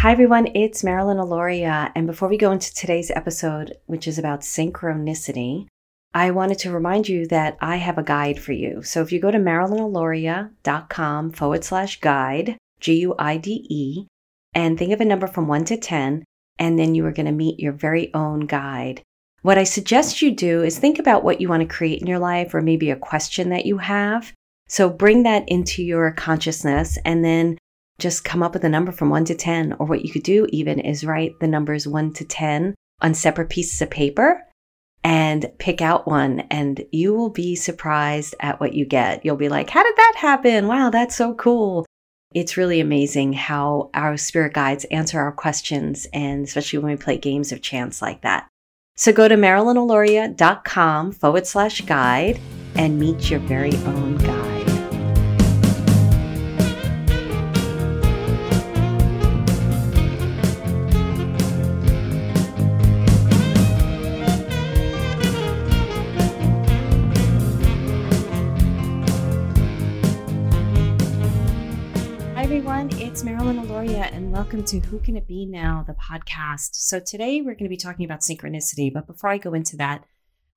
Hi, everyone. It's Marilyn Alauria. And before we go into today's episode, which is about synchronicity, I wanted to remind you that I have a guide for you. So if you go to marilynalauria.com forward slash guide, G U I D E, and think of a number from one to 10, and then you are going to meet your very own guide. What I suggest you do is think about what you want to create in your life or maybe a question that you have. So bring that into your consciousness and then just come up with a number from one to 10. Or what you could do even is write the numbers one to 10 on separate pieces of paper and pick out one and you will be surprised at what you get. You'll be like, how did that happen? Wow, that's so cool. It's really amazing how our spirit guides answer our questions and especially when we play games of chance like that. So go to marilynalauria.com forward slash guide and meet your very own guide. It's Marilyn Alauria, and welcome to Who Can It Be Now, the podcast. So, today we're going to be talking about synchronicity. But before I go into that,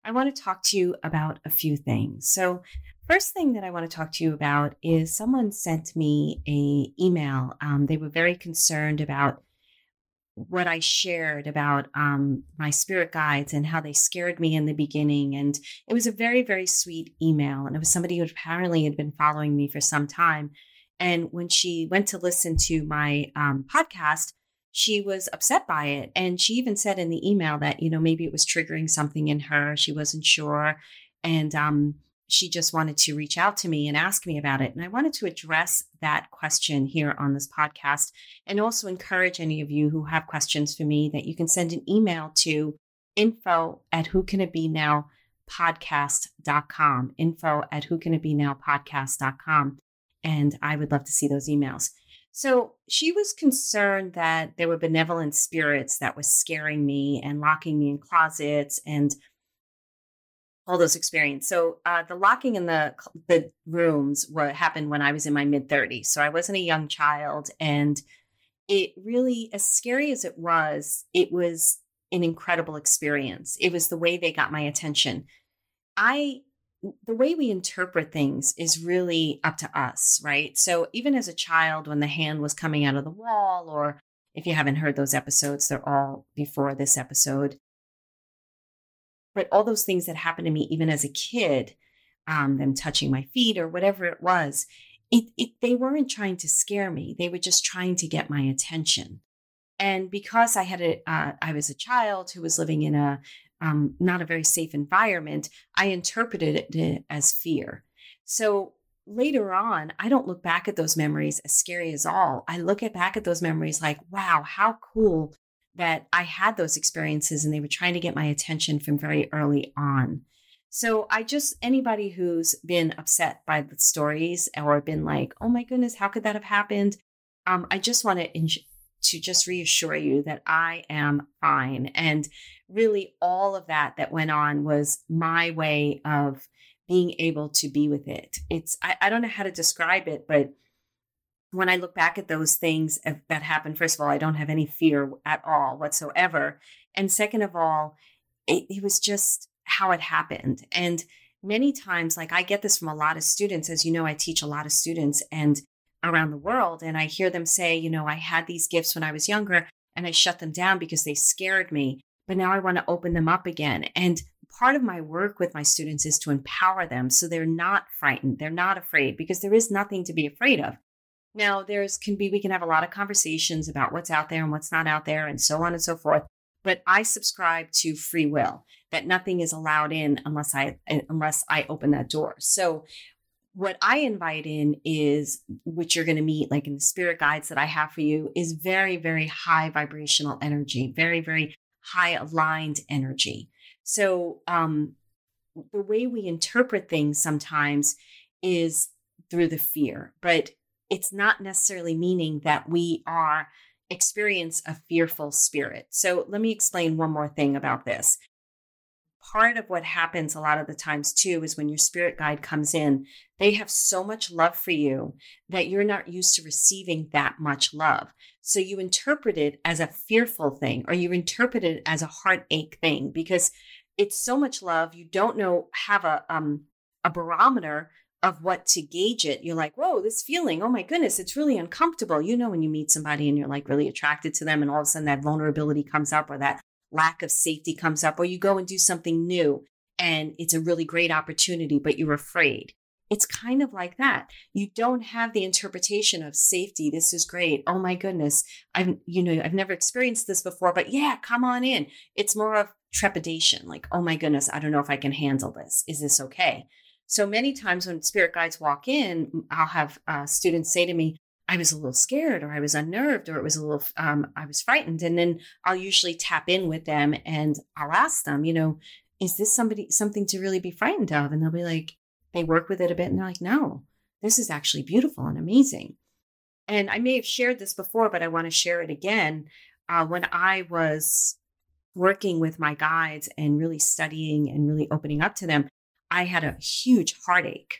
I want to talk to you about a few things. So, first thing that I want to talk to you about is someone sent me a email. Um, they were very concerned about what I shared about um, my spirit guides and how they scared me in the beginning. And it was a very, very sweet email. And it was somebody who apparently had been following me for some time and when she went to listen to my um, podcast, she was upset by it. And she even said in the email that, you know, maybe it was triggering something in her. She wasn't sure. And um, she just wanted to reach out to me and ask me about it. And I wanted to address that question here on this podcast and also encourage any of you who have questions for me that you can send an email to info at who can it be now podcast.com info at who can it be now podcast.com and I would love to see those emails. So she was concerned that there were benevolent spirits that was scaring me and locking me in closets and all those experiences. So uh, the locking in the the rooms what happened when I was in my mid 30s. So I wasn't a young child, and it really, as scary as it was, it was an incredible experience. It was the way they got my attention. I the way we interpret things is really up to us, right? So even as a child, when the hand was coming out of the wall, or if you haven't heard those episodes, they're all before this episode. But all those things that happened to me, even as a kid, um, them touching my feet or whatever it was, it, it, they weren't trying to scare me. They were just trying to get my attention. And because I had a, uh, I was a child who was living in a um, not a very safe environment, I interpreted it as fear. So later on, I don't look back at those memories as scary as all. I look at back at those memories like, wow, how cool that I had those experiences and they were trying to get my attention from very early on. So I just anybody who's been upset by the stories or been like, "Oh my goodness, how could that have happened?" Um, I just want to to just reassure you that I am fine. And really, all of that that went on was my way of being able to be with it. It's, I, I don't know how to describe it, but when I look back at those things that happened, first of all, I don't have any fear at all whatsoever. And second of all, it, it was just how it happened. And many times, like I get this from a lot of students. As you know, I teach a lot of students, and around the world. And I hear them say, you know, I had these gifts when I was younger and I shut them down because they scared me, but now I want to open them up again. And part of my work with my students is to empower them so they're not frightened, they're not afraid because there is nothing to be afraid of. Now, there's can be, we can have a lot of conversations about what's out there and what's not out there and so on and so forth. But I subscribe to free will that nothing is allowed in unless I eh, unless I open that door. So what I invite in is, which you're going to meet like in the spirit guides that I have for you, is very, very high vibrational energy, very, very high aligned energy. So, um, the way we interpret things sometimes is through the fear, but it's not necessarily meaning that we are experience a fearful spirit. So let me explain one more thing about this part of what happens a lot of the times too is when your spirit guide comes in, they have so much love for you that you're not used to receiving that much love. So you interpret it as a fearful thing or you interpret it as a heartache thing because it's so much love. You don't know, have a, um, a barometer of what to gauge it. You're like, whoa, this feeling, oh my goodness, it's really uncomfortable. You know, when you meet somebody and you're like really attracted to them, and all of a sudden that vulnerability comes up or that lack of safety comes up, or you go and do something new and it's a really great opportunity, but you're afraid. It's kind of like that. You don't have the interpretation of safety. This is great. Oh my goodness. I've, you know, I've never experienced this before, but yeah, come on in. It's more of trepidation like, oh my goodness, I don't know if I can handle this. Is this okay? So many times when spirit guides walk in, I'll have uh, students say to me, I was a little scared or I was unnerved or it was a little, um, I was frightened. And then I'll usually tap in with them and I'll ask them, you know, is this somebody, something to really be frightened of? And they'll be like, they work with it a bit and they're like, no, this is actually beautiful and amazing. And I may have shared this before, but I want to share it again. Uh, when I was working with my guides and really studying and really opening up to them, I had a huge heartache.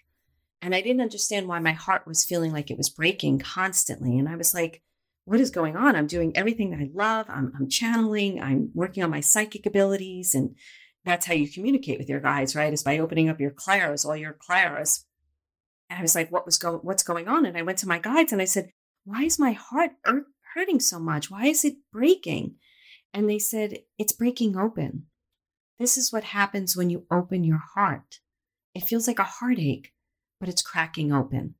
And I didn't understand why my heart was feeling like it was breaking constantly. And I was like, what is going on? I'm doing everything that I love. I'm, I'm channeling. I'm working on my psychic abilities. And that's how you communicate with your guides, right? Is by opening up your clairs, all your clairs. And I was like, what was going, what's going on? And I went to my guides and I said, why is my heart hurting so much? Why is it breaking? And they said, it's breaking open. This is what happens when you open your heart. It feels like a heartache, but it's cracking open.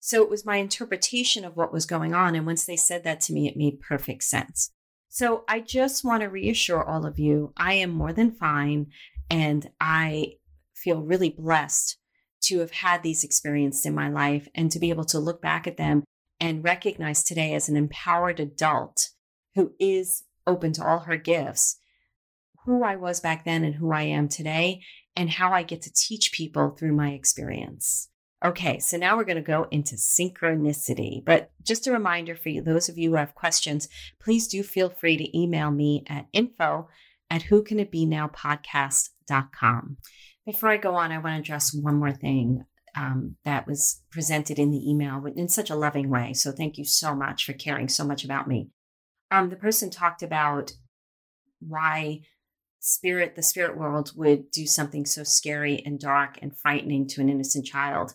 So it was my interpretation of what was going on. And once they said that to me, it made perfect sense. So I just want to reassure all of you I am more than fine. And I feel really blessed to have had these experiences in my life and to be able to look back at them and recognize today as an empowered adult who is open to all her gifts who I was back then and who I am today, and how I get to teach people through my experience. Okay, so now we're going to go into synchronicity. But just a reminder for you, those of you who have questions, please do feel free to email me at info at who can it be now podcast.com. Before I go on, I want to address one more thing um, that was presented in the email in such a loving way. So thank you so much for caring so much about me. Um, the person talked about why spirit, the spirit world would do something so scary and dark and frightening to an innocent child.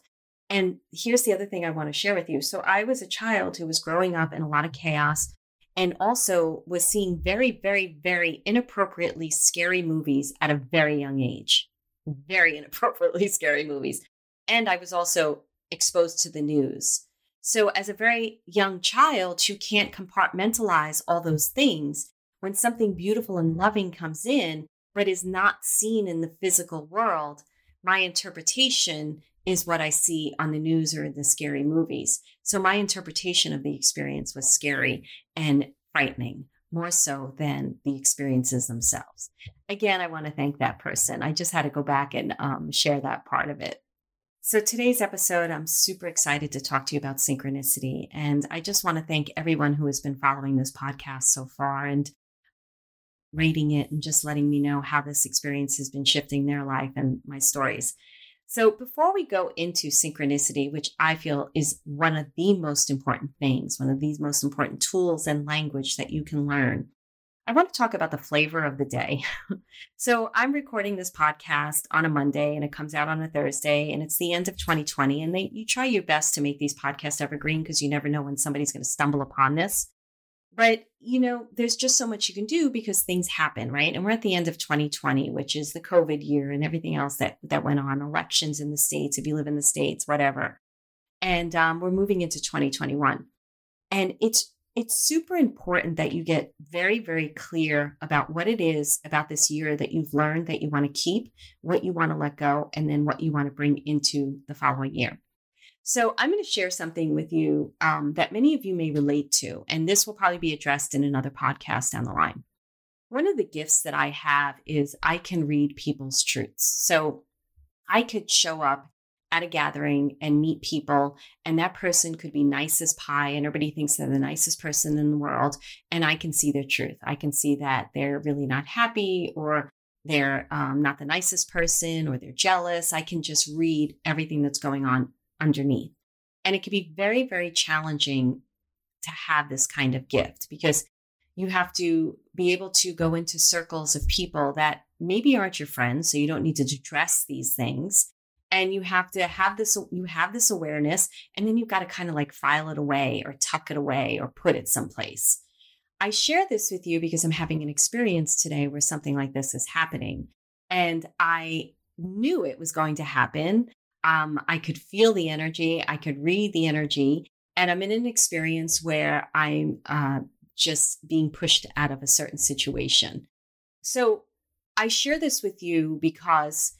And here's the other thing I want to share with you. So I was a child who was growing up in a lot of chaos and also was seeing very, very, very inappropriately scary movies at a very young age. Very inappropriately scary movies. And I was also exposed to the news. So, as a very young child who can't compartmentalize all those things, when something beautiful and loving comes in, but is not seen in the physical world, my interpretation is what I see on the news or the scary movies. So my interpretation of the experience was scary and frightening, more so than the experiences themselves. Again, I want to thank that person. I just had to go back and um, share that part of it. So, today's episode, I'm super excited to talk to you about synchronicity. And I just want to thank everyone who has been following this podcast so far. And rating it and just letting me know how this experience has been shifting their life and my stories. So, before we go into synchronicity, which I feel is one of the most important things, one of these most important tools and language that you can learn, I want to talk about the flavor of the day. so, I'm recording this podcast on a Monday and it comes out on a Thursday, and it's the end of 2020. And they, you try your best to make these podcasts evergreen because you never know when somebody's going to stumble upon this. But, you know, there's just so much you can do because things happen, right? And we're at the end of 2020, which is the COVID year and everything else that, that went on, elections in the States, if you live in the States, whatever. And um, we're moving into 2021. And it's it's super important that you get very, very clear about what it is about this year that you've learned that you want to keep, what you want to let go, and then what you want to bring into the following year. So, I'm going to share something with you um, that many of you may relate to, and this will probably be addressed in another podcast down the line. One of the gifts that I have is I can read people's truths. So, I could show up at a gathering and meet people, and that person could be nice as pie, and everybody thinks they're the nicest person in the world. And I can see their truth. I can see that they're really not happy, or they're um, not the nicest person or they're jealous. I can just read everything that's going on underneath. And it can be very, very challenging to have this kind of gift because you have to be able to go into circles of people that maybe aren't your friends. So you don't need to address these things. And you have to have this, you have this awareness, and then you've got to kind of like file it away or tuck it away or put it someplace. I share this with you because I'm having an experience today where something like this is happening. And I knew it was going to happen. Um, I could feel the energy, I could read the energy. And I'm in an experience where I'm uh, just being pushed out of a certain situation. So I share this with you because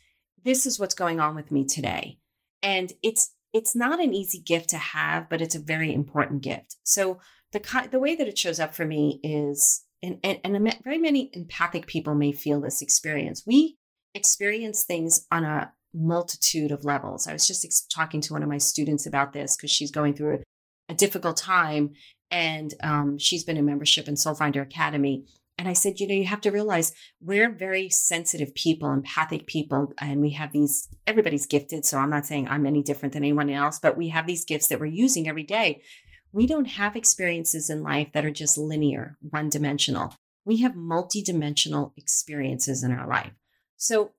this is what's going on with me today. And it's it's not an easy gift to have, but it's a very important gift. So the the way that it shows up for me is and, and, and very many empathic people may feel this experience. We experience things on a multitude of levels. I was just ex- talking to one of my students about this because she's going through a, difficult time and um, she's been in membership in Soul Finder Academy. And I said, you know, you have to realize we're very sensitive people, empathic people, and we have these, everybody's gifted. So I'm not saying I'm any different than anyone else, but we have these gifts that we're using every day we don't have experiences in life that are just linear, one dimensional. We have multi-dimensional experiences in our life. So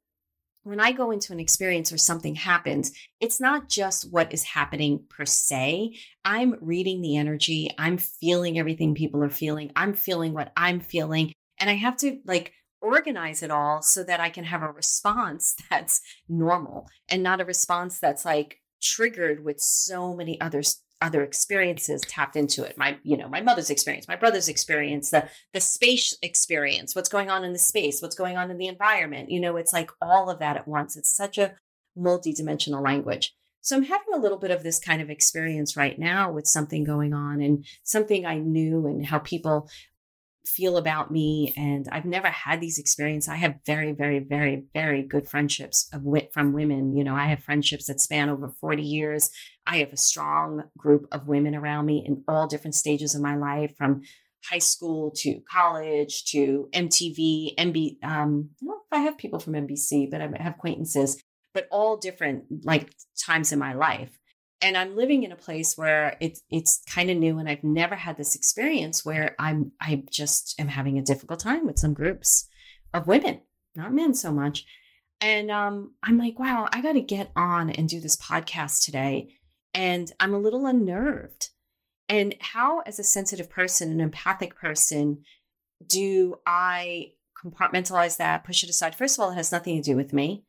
when I go into an experience or something happens, it's not just what is happening per se. I'm reading the energy. I'm feeling everything people are feeling. I'm feeling what I'm feeling. And I have to like organize it all so that I can have a response that's normal and not a response that's like triggered with so many other other experiences tapped into it. My you know my mother's experience my brother's experience the the space experience what's going on in the space what's going on in the environment you know it's like all of that at once. It's such a multi-dimensional language. So i'm having a little bit of this kind of experience right now with something going on and something i knew and how people feel about me and i've never had these experiences. I have very very very very good friendships of wit from women you know i have friendships that span over 40 years. I have a strong group of women around me in all different stages of my life from high school to college to mtv mb um i don't know if i have people from nbc but i have acquaintances but all different like times in my life and I'm living in a place where it's it's kind of new and I've never had this experience where I'm I just am having a difficult time with some groups of women, not men so much. And um, I'm like, wow, I got to get on and do this podcast today. And I'm a little unnerved. And how, as a sensitive person, an empathic person, do I compartmentalize that, push it aside? First of all, it has nothing to do with me.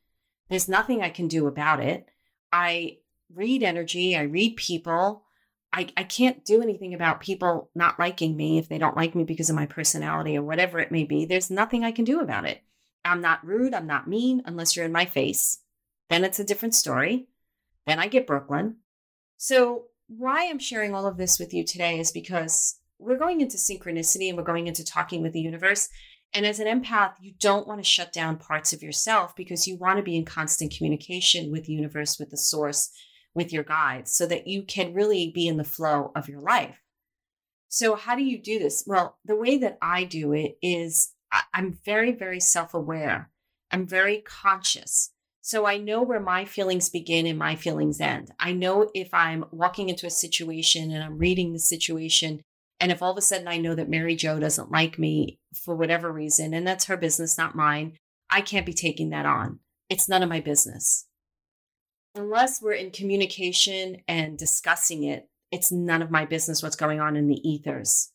There's nothing I can do about it. I read energy, I read people. I, I can't do anything about people not liking me if they don't like me because of my personality or whatever it may be. There's nothing I can do about it. I'm not rude, I'm not mean unless you're in my face. Then it's a different story. Then I get Brooklyn. So, why I'm sharing all of this with you today is because we're going into synchronicity and we're going into talking with the universe. And as an empath, you don't want to shut down parts of yourself because you want to be in constant communication with the universe, with the source, with your guides so that you can really be in the flow of your life. So, how do you do this? Well, the way that I do it is I'm very, very self aware. I'm very conscious. So I know where my feelings begin and my feelings end. I know if I'm walking into a situation and I'm reading the situation, and if all of a sudden I know that Mary Jo doesn't like me for whatever reason, and that's her business, not mine, I can't be taking that on. It's none of my business unless we're in communication and discussing it, it's none of my business what's going on in the ethers.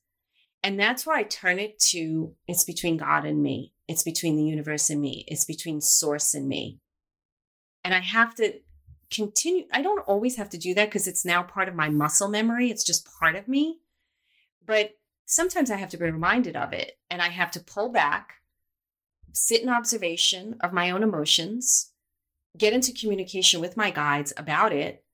And that's where I turn it to it's between God and me, it's between the universe and me, it's between source and me. And I have to continue. I don't always have to do that because it's now part of my muscle memory, it's just part of me. But sometimes I have to be reminded of it and I have to pull back, sit in observation of my own emotions, get into communication with my guides about it,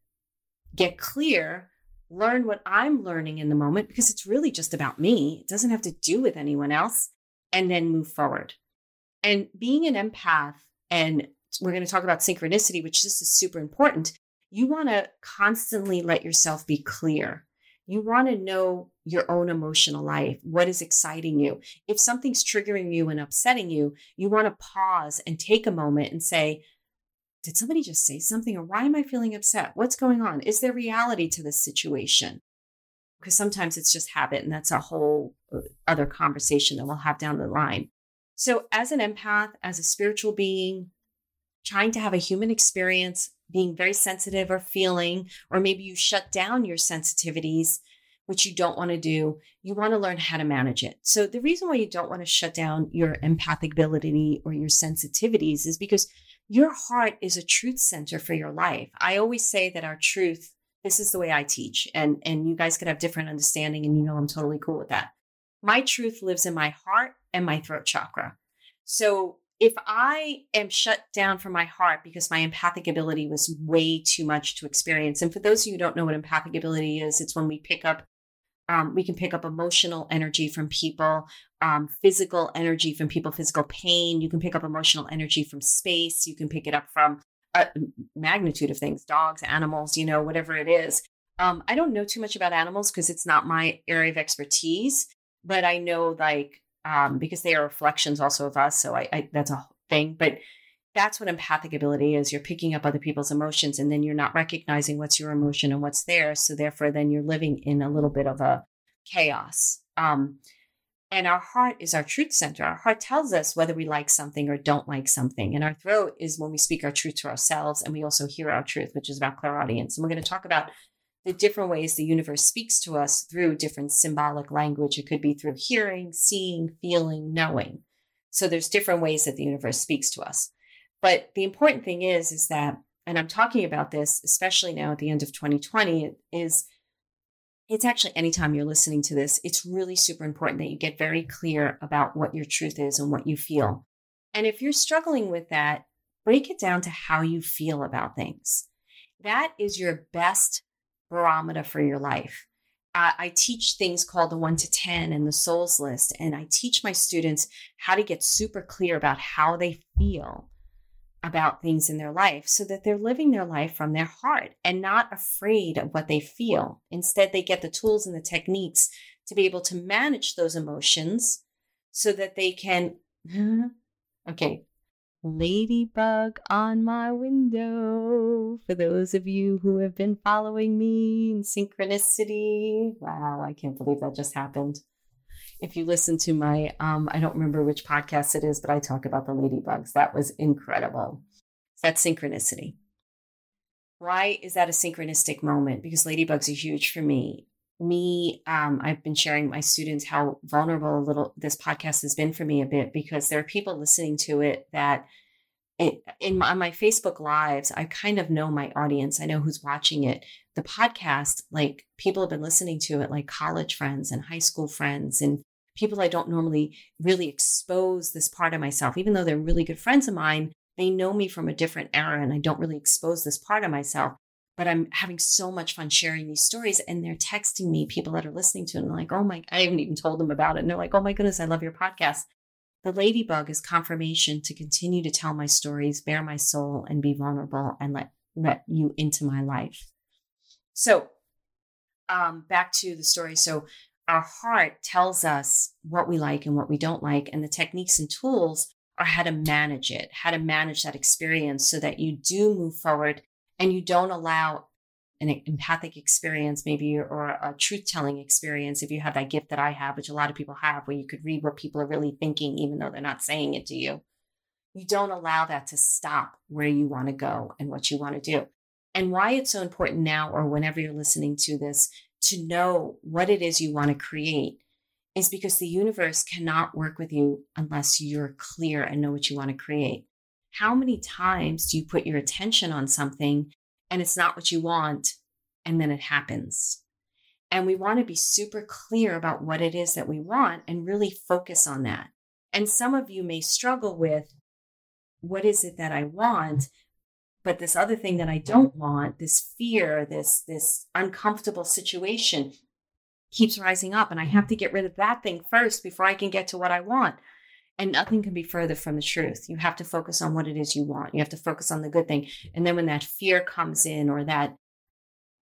get clear, learn what I'm learning in the moment because it's really just about me. It doesn't have to do with anyone else, and then move forward. And being an empath, and we're going to talk about synchronicity, which this is super important. You want to constantly let yourself be clear. You want to know your own emotional life. What is exciting you? If something's triggering you and upsetting you, you want to pause and take a moment and say, Did somebody just say something? Or why am I feeling upset? What's going on? Is there reality to this situation? Because sometimes it's just habit, and that's a whole uh, other conversation that we'll have down the line. So, as an empath, as a spiritual being, trying to have a human experience, being very sensitive or feeling, or maybe you shut down your sensitivities, which you don't want to do. You want to learn how to manage it. So, the reason why you don't want to shut down your empathic ability or your sensitivities is because your heart is a truth center for your life. I always say that our truth, this is the way I teach, and, and you guys could have different understanding, and you know I'm totally cool with that. My truth lives in my heart and my throat chakra. So if I am shut down from my heart because my empathic ability was way too much to experience, and for those of you who don't know what empathic ability is, it's when we pick up, um, we can pick up emotional energy from people, um, physical energy from people, physical pain. You can pick up emotional energy from space. You can pick it up from a magnitude of things, dogs, animals, you know, whatever it is. Um, I don't know too much about animals because it's not my area of expertise, but I know like um, because they are reflections also of us. So I, I that's a thing. But that's what empathic ability is. You're picking up other people's emotions and then you're not recognizing what's your emotion and what's theirs. So therefore, then you're living in a little bit of a chaos. Um, and our heart is our truth center. Our heart tells us whether we like something or don't like something. And our throat is when we speak our truth to ourselves and we also hear our truth, which is about clairaudience. And we're going to talk about the different ways the universe speaks to us through different symbolic language. It could be through hearing, seeing, feeling, knowing. So there's different ways that the universe speaks to us. But the important thing is, is that, and I'm talking about this, especially now at the end of 2020, is it's actually anytime you're listening to this, it's really super important that you get very clear about what your truth is and what you feel. And if you're struggling with that, break it down to how you feel about things. That is your best barometer for your life. I teach things called the one to 10 and the souls list. And I teach my students how to get super clear about how they feel about things in their life so that they're living their life from their heart and not afraid of what they feel. Instead, they get the tools and the techniques to be able to manage those emotions so that they can. okay, ladybug on my window. For those of you who have been following me in synchronicity. Wow, I can't believe that just happened. If you listen to my, um, I don't remember which podcast it is, but I talk about the ladybugs. That was incredible. That's synchronicity. Why is that a synchronistic moment? Because ladybugs are huge for me me um, i've been sharing my students how vulnerable a little this podcast has been for me a bit because there are people listening to it that in my, my facebook lives i kind of know my audience i know who's watching it the podcast like people have been listening to it like college friends and high school friends and people i don't normally really expose this part of myself even though they're really good friends of mine they know me from a different era and i don't really expose this part of myself but I'm having so much fun sharing these stories. And they're texting me, people that are listening to it, and like, oh my, I haven't even told them about it. And they're like, oh my goodness, I love your podcast. The ladybug is confirmation to continue to tell my stories, bare my soul, and be vulnerable and let let you into my life. So um, back to the story. So our heart tells us what we like and what we don't like, and the techniques and tools are how to manage it, how to manage that experience so that you do move forward and you don't allow an empathic experience, maybe, or a truth telling experience, if you have that gift that I have, which a lot of people have, where you could read what people are really thinking, even though they're not saying it to you, you don't allow that to stop where you want to go and what you want to do. And why it's so important now, or whenever you're listening to this, to know what it is you want to create is because the universe cannot work with you unless you're clear and know what you want to create. How many times do you put your attention on something and it's not what you want and then it happens? And we want to be super clear about what it is that we want and really focus on that. And some of you may struggle with what is it that I want? But this other thing that I don't want, this fear, this this uncomfortable situation keeps rising up and I have to get rid of that thing first before I can get to what I want. And nothing can be further from the truth. You have to focus on what it is you want. You have to focus on the good thing. And then when that fear comes in or that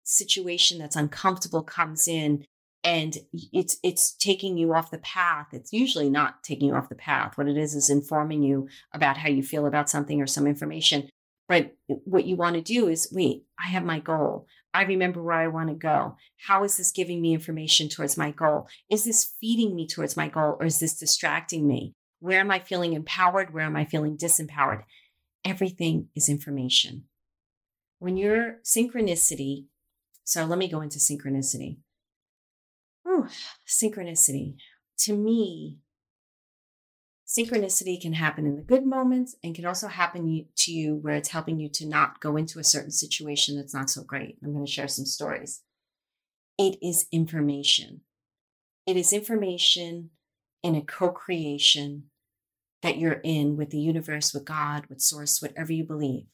situation that's uncomfortable comes in, and it's it's taking you off the path it's usually not taking you off the path what it is is informing you about how you feel about something or some information but what you want to do is wait i have my goal. I remember where i want to go. How is this giving me information towards my goal? Is this feeding me towards my goal or is this distracting me? Where am i feeling empowered? Where am i feeling disempowered? Everything is information. When your synchronicity so let me go into synchronicity. Whew, synchronicity. To me, synchronicity can happen in the good moments and can also happen to you where it's helping you to not go into a certain situation that's not so great. I'm going to share some stories. It is information. It is information in a co creation that you're in with the universe, with God, with Source, whatever you believe.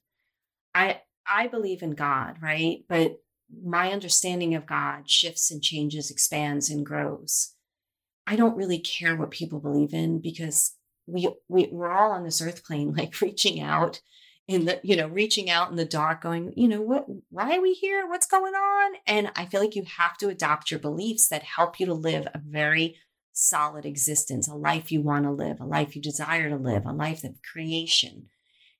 I, I believe in God, right? But my understanding of God shifts and changes, expands and grows. I don't really care what people believe in because we, we we're all on this earth plane, like reaching out in the, you know, reaching out in the dark, going, you know, what, why are we here? What's going on? And I feel like you have to adopt your beliefs that help you to live a very solid existence, a life you want to live, a life you desire to live, a life of creation.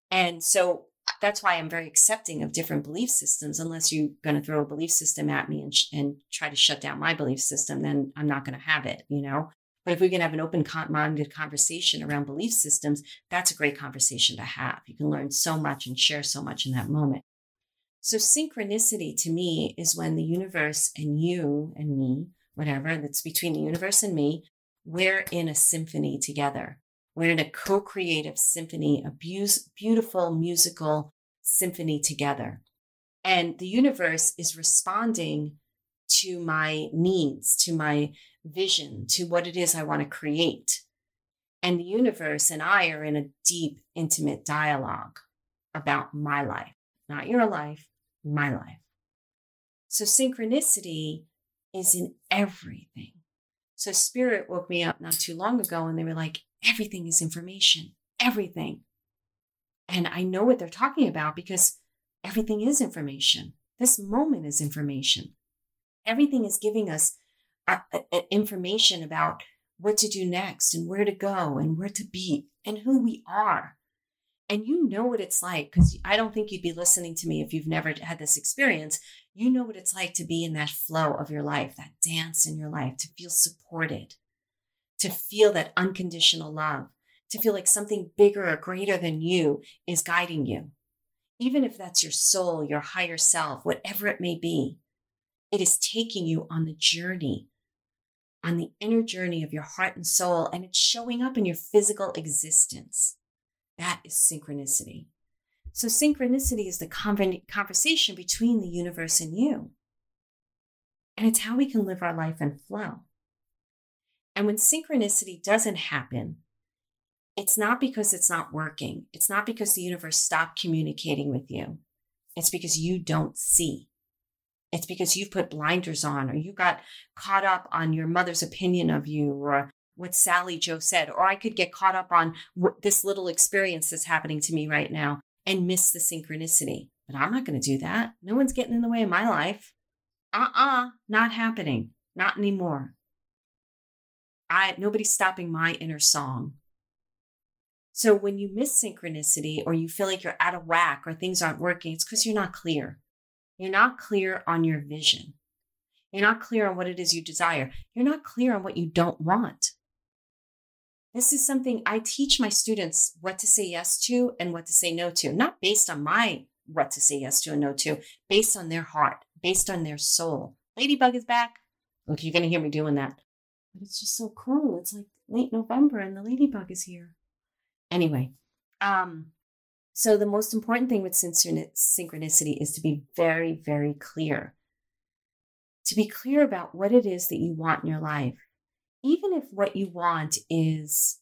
And so uh, that's why I'm very accepting of different belief systems. Unless you're going to throw a belief system at me and, sh- and try to shut down my belief system, then I'm not going to have it, you know? But if we can have an open minded conversation around belief systems, that's a great conversation to have. You can learn so much and share so much in that moment. So, synchronicity to me is when the universe and you and me, whatever that's between the universe and me, we're in a symphony together. We're in a co creative symphony, a beautiful musical symphony together. And the universe is responding to my needs, to my vision, to what it is I want to create. And the universe and I are in a deep, intimate dialogue about my life, not your life, my life. So synchronicity is in everything. So spirit woke me up not too long ago and they were like, everything is information, everything. And I know what they're talking about because everything is information. This moment is information. Everything is giving us information about what to do next and where to go and where to be and who we are. And you know what it's like because I don't think you'd be listening to me if you've never had this experience. You know what it's like to be in that flow of your life, that dance in your life, to feel supported, to feel that unconditional love, to feel like something bigger or greater than you is guiding you. Even if that's your soul, your higher self, whatever it may be, it is taking you on the journey, on the inner journey of your heart and soul, and it's showing up in your physical existence. That is synchronicity. So, synchronicity is the conversation between the universe and you. And it's how we can live our life in flow. And when synchronicity doesn't happen, it's not because it's not working. It's not because the universe stopped communicating with you. It's because you don't see. It's because you've put blinders on or you got caught up on your mother's opinion of you or what Sally Joe said, or I could get caught up on this little experience that's happening to me right now and miss the synchronicity. But I'm not going to do that. No one's getting in the way of my life. Uh uh-uh, uh, not happening. Not anymore. I nobody's stopping my inner song. So when you miss synchronicity or you feel like you're out of whack or things aren't working, it's because you're not clear. You're not clear on your vision. You're not clear on what it is you desire. You're not clear on what you don't want. This is something I teach my students what to say yes to and what to say no to, not based on my what to say yes to and no to, based on their heart, based on their soul. Ladybug is back. Look, you're going to hear me doing that. But it's just so cool. It's like late November and the ladybug is here. Anyway, um, so the most important thing with synchronicity is to be very, very clear. To be clear about what it is that you want in your life. Even if what you want is,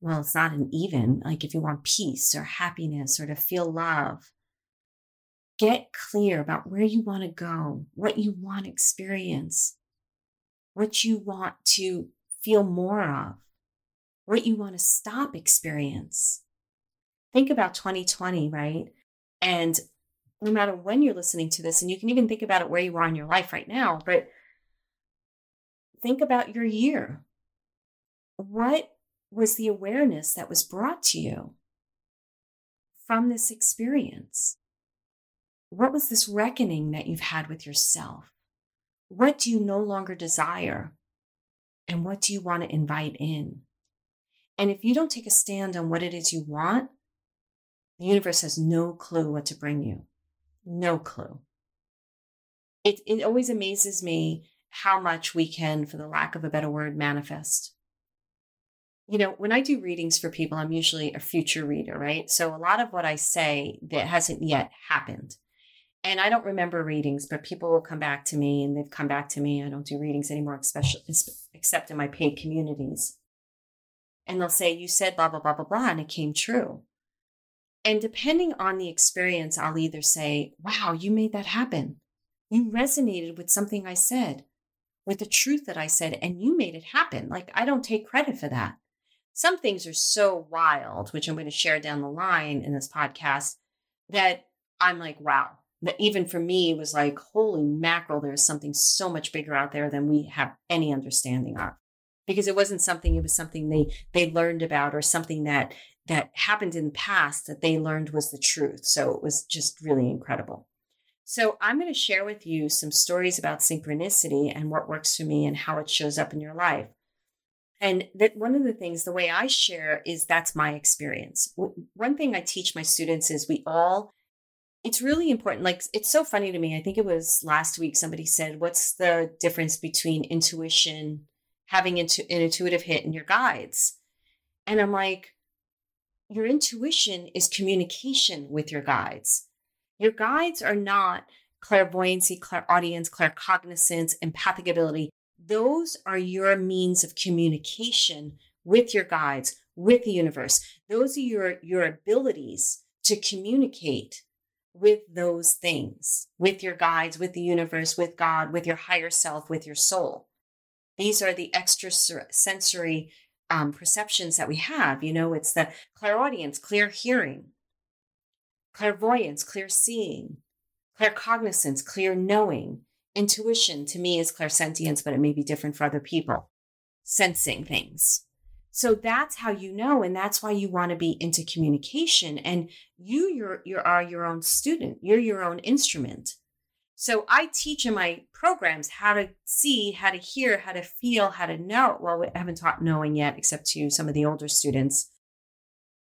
well, it's not an even, like if you want peace or happiness or to feel love, get clear about where you want to go, what you want to experience what you want to feel more of, what you want to stop experience. Think about 2020, right? And no matter when you're listening to this, and you can even think about it where you are in your life right now, but think about your year. What was the awareness that was brought to you from this experience? What was this reckoning that you've had with yourself? What do you no longer desire? And what do you want to invite in? And if you don't take a stand on what it is you want, the universe has no clue what to bring you. No clue. It, it always amazes me how much we can, for the lack of a better word, manifest. You know, when I do readings for people, I'm usually a future reader, right? So a lot of what I say that hasn't yet happened. And I don't remember readings, but people will come back to me and they've come back to me. I don't do readings anymore, especially except in my paid communities. And they'll say, You said blah, blah, blah, blah, blah, and it came true. And depending on the experience, I'll either say, Wow, you made that happen. You resonated with something I said, with the truth that I said, and you made it happen. Like, I don't take credit for that. Some things are so wild, which I'm going to share down the line in this podcast, that I'm like, wow, that even for me was like, holy mackerel, there's something so much bigger out there than we have any understanding of. Because it wasn't something, it was something they they learned about or something that that happened in the past that they learned was the truth. So it was just really incredible. So I'm going to share with you some stories about synchronicity and what works for me and how it shows up in your life. And that one of the things, the way I share is that's my experience. One thing I teach my students is we all, it's really important. Like, it's so funny to me. I think it was last week somebody said, What's the difference between intuition, having intu- an intuitive hit, and your guides? And I'm like, Your intuition is communication with your guides. Your guides are not clairvoyancy, clairaudience, claircognizance, empathic ability. Those are your means of communication with your guides, with the universe. Those are your, your abilities to communicate with those things, with your guides, with the universe, with God, with your higher self, with your soul. These are the extra sensory um, perceptions that we have. You know, it's the clairaudience, clear hearing, clairvoyance, clear seeing, claircognizance, clear knowing. Intuition to me is clairsentience, but it may be different for other people, sensing things. So that's how you know, and that's why you want to be into communication. And you, you're, you are your own student. You're your own instrument. So I teach in my programs how to see, how to hear, how to feel, how to know. Well, we haven't taught knowing yet, except to some of the older students.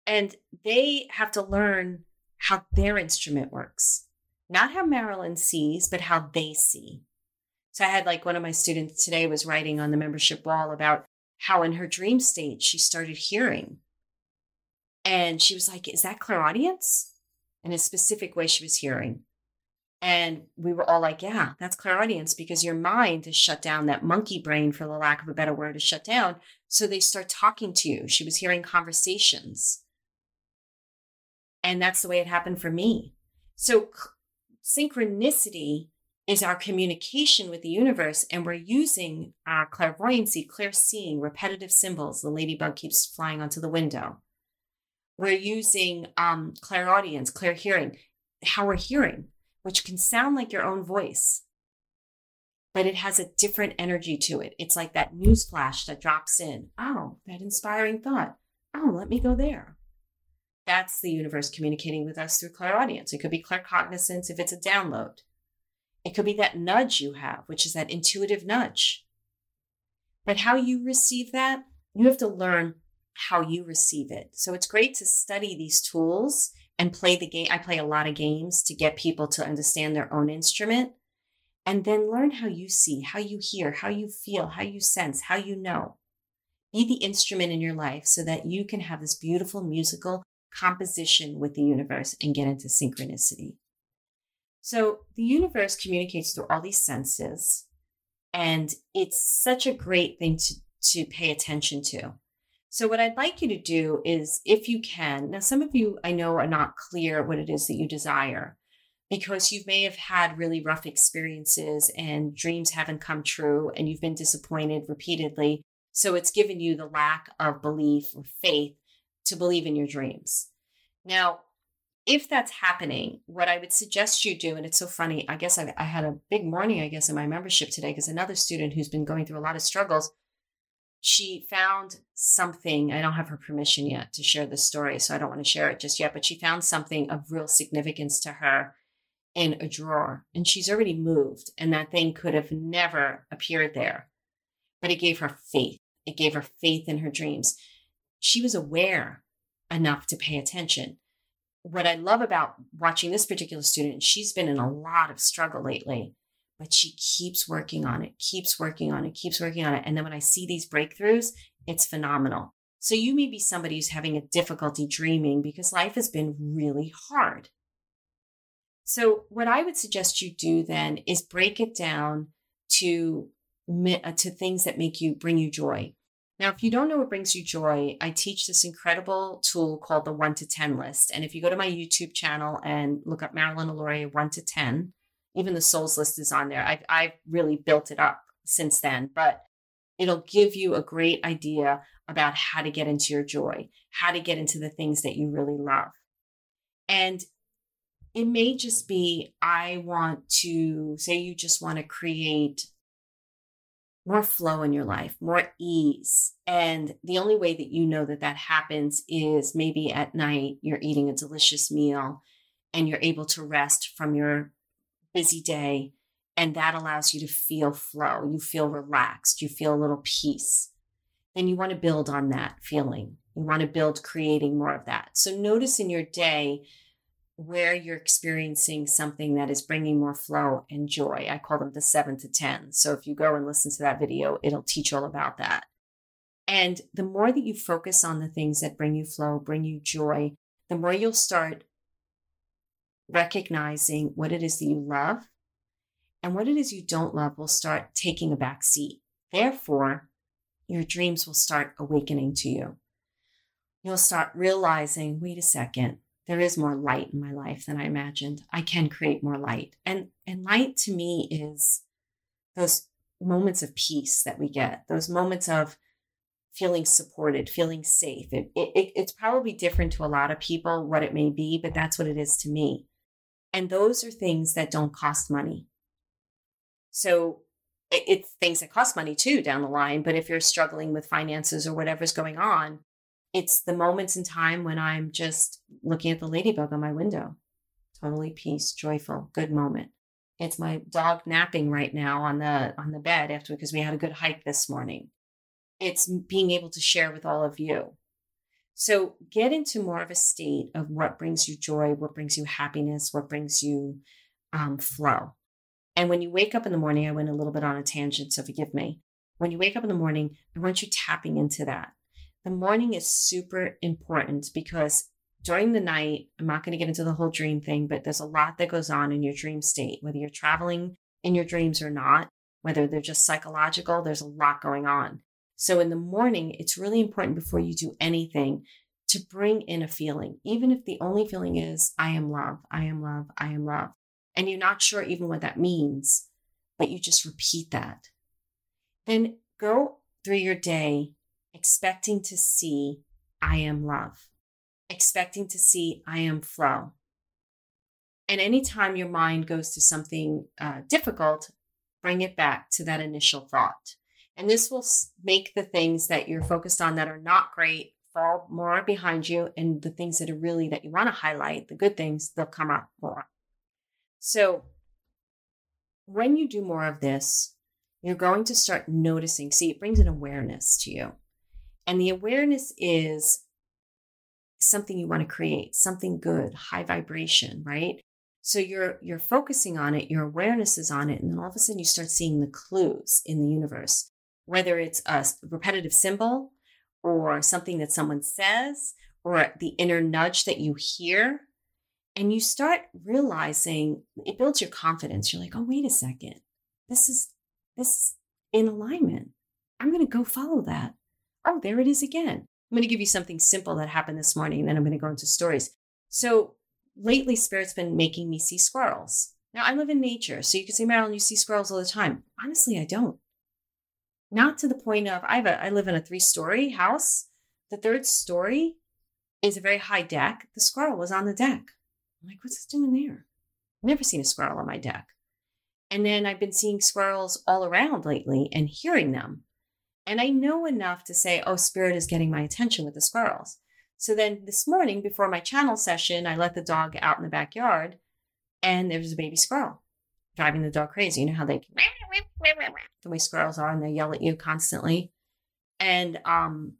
And they have to learn how their instrument works, not how Marilyn sees, but how they see. So I had like one of my students today was writing on the membership wall about how in her dream state she started hearing. And she was like, Is that clairaudience? In a specific way, she was hearing. And we were all like, Yeah, that's clairaudience because your mind is shut down. That monkey brain, for the lack of a better word, is shut down. So they start talking to you. She was hearing conversations. And that's the way it happened for me. So, synchronicity is our communication with the universe, and we're using our clairvoyancy, clear seeing, repetitive symbols. The ladybug keeps flying onto the window. We're using um, clairaudience, clear hearing, how we're hearing, which can sound like your own voice, but it has a different energy to it. It's like that news flash that drops in. Oh, that inspiring thought. Oh, let me go there. That's the universe communicating with us through clairaudience. It could be claircognizance if it's a download. It could be that nudge you have, which is that intuitive nudge. But how you receive that, you have to learn how you receive it. So it's great to study these tools and play the game. I play a lot of games to get people to understand their own instrument and then learn how you see, how you hear, how you feel, how you sense, how you know. Be the instrument in your life so that you can have this beautiful musical composition with the universe and get into synchronicity. So the universe communicates through all these senses, and it's such a great thing to, to pay attention to. So, what I'd like you to do is, if you can, now some of you I know are not clear what it is that you desire because you may have had really rough experiences and dreams haven't come true and you've been disappointed repeatedly. So, it's given you the lack of belief or faith to believe in your dreams. Now, if that's happening, what I would suggest you do, and it's so funny, I guess I, I had a big morning, I guess, in my membership today because another student who's been going through a lot of struggles, she found something. I don't have her permission yet to share this story, so I don't want to share it just yet, but she found something of real significance to her in a drawer, and she's already moved, and that thing could have never appeared there, but it gave her faith. It gave her faith in her dreams. She was aware enough to pay attention what I love about watching this particular student, she's been in a lot of struggle lately, but she keeps working on it, keeps working on it, keeps working on it. And then when I see these breakthroughs, it's phenomenal. So you may be somebody who's having a difficulty dreaming because life has been really hard. So what I would suggest you do then is break it down to uh, to things that make you bring you joy. Now, if you don't know what brings you joy, I teach this incredible tool called the one to 10 list. And if you go to my YouTube channel and look up Marilyn Alauria one to 10, even the souls list is on there. I've, I've really built it up since then, but it'll give you a great idea about how to get into your joy, how to get into the things that you really love. And it may just be, I want to say you just want to create more flow in your life, more ease. And the only way that you know that that happens is maybe at night you're eating a delicious meal and you're able to rest from your busy day. And that allows you to feel flow. You feel relaxed. You feel a little peace. Then you want to build on that feeling. You want to build creating more of that. So notice in your day where you're experiencing something that is bringing more flow and joy. I call them the seven to 10. So if you go and listen to that video, it'll teach all about that. And the more that you focus on the things that bring you flow, bring you joy, the more you'll start recognizing what it is that you love and what it is you don't love will start taking a back seat. Therefore, your dreams will start awakening to you. You'll start realizing wait a second, there is more light in my life than I imagined. I can create more light. And and light to me is those moments of peace that we get, those moments of feeling supported, feeling safe. It, it, it's probably different to a lot of people what it may be, but that's what it is to me. And those are things that don't cost money. So it, it's things that cost money too down the line. But if you're struggling with finances or whatever's going on, it's the moments in time when I'm just looking at the ladybug on my window. Totally peace, joyful, good moment. It's my dog napping right now on the on the bed after because we had a good hike this morning. It's being able to share with all of you. So get into more of a state of what brings you joy, what brings you happiness, what brings you um, flow. And when you wake up in the morning, I went a little bit on a tangent, so forgive me. When you wake up in the morning, I want you tapping into that the morning is super important because during the night, I'm not going to get into the whole dream thing, but there's a lot that goes on in your dream state, whether you're traveling in your dreams or not, whether they're just psychological, there's a lot going on. So in the morning, it's really important before you do anything to bring in a feeling, even if the only feeling is, I am love, I am love, I am love. And you're not sure even what that means, but you just repeat that. Then go through your day expecting to see I am love, expecting to see I am flow. And anytime your mind goes to something uh, difficult, bring it back to that initial thought. And this will make the things that you're focused on that are not great fall more behind you. And the things that are really that you want to highlight, the good things, they'll come up more. So when you do more of this, you're going to start noticing. See, it brings an awareness to you. And the awareness is something you want to create, something good, high vibration, right? So you're you're focusing on it, your awareness is on it, and then all of a sudden you start seeing the clues in the universe, whether it's a repetitive symbol or something that someone says or the inner nudge that you hear. And you start realizing it builds your confidence. You're like, oh, wait a second. This is this is in alignment. I'm gonna go follow that oh, there it is again. I'm going to give you something simple that happened this morning, and then I'm going to go into stories. So lately, Spirit's been making me see squirrels. Now, I live in nature, so you can say, Marilyn, you see squirrels all the time. Honestly, I don't. Not to the point of I have a I live in a three story house. The third story is a very high deck. The squirrel was on the deck. I'm like, what's this doing there? Never seen a squirrel on my deck. And then I've been seeing squirrels all around lately and hearing them. And I know enough to say, oh, spirit is getting my attention with the squirrels. So then this morning, before my channel session, I let the dog out in the backyard and there was a baby squirrel driving the dog crazy. You know how they, the way squirrels are and they yell at you constantly. And um,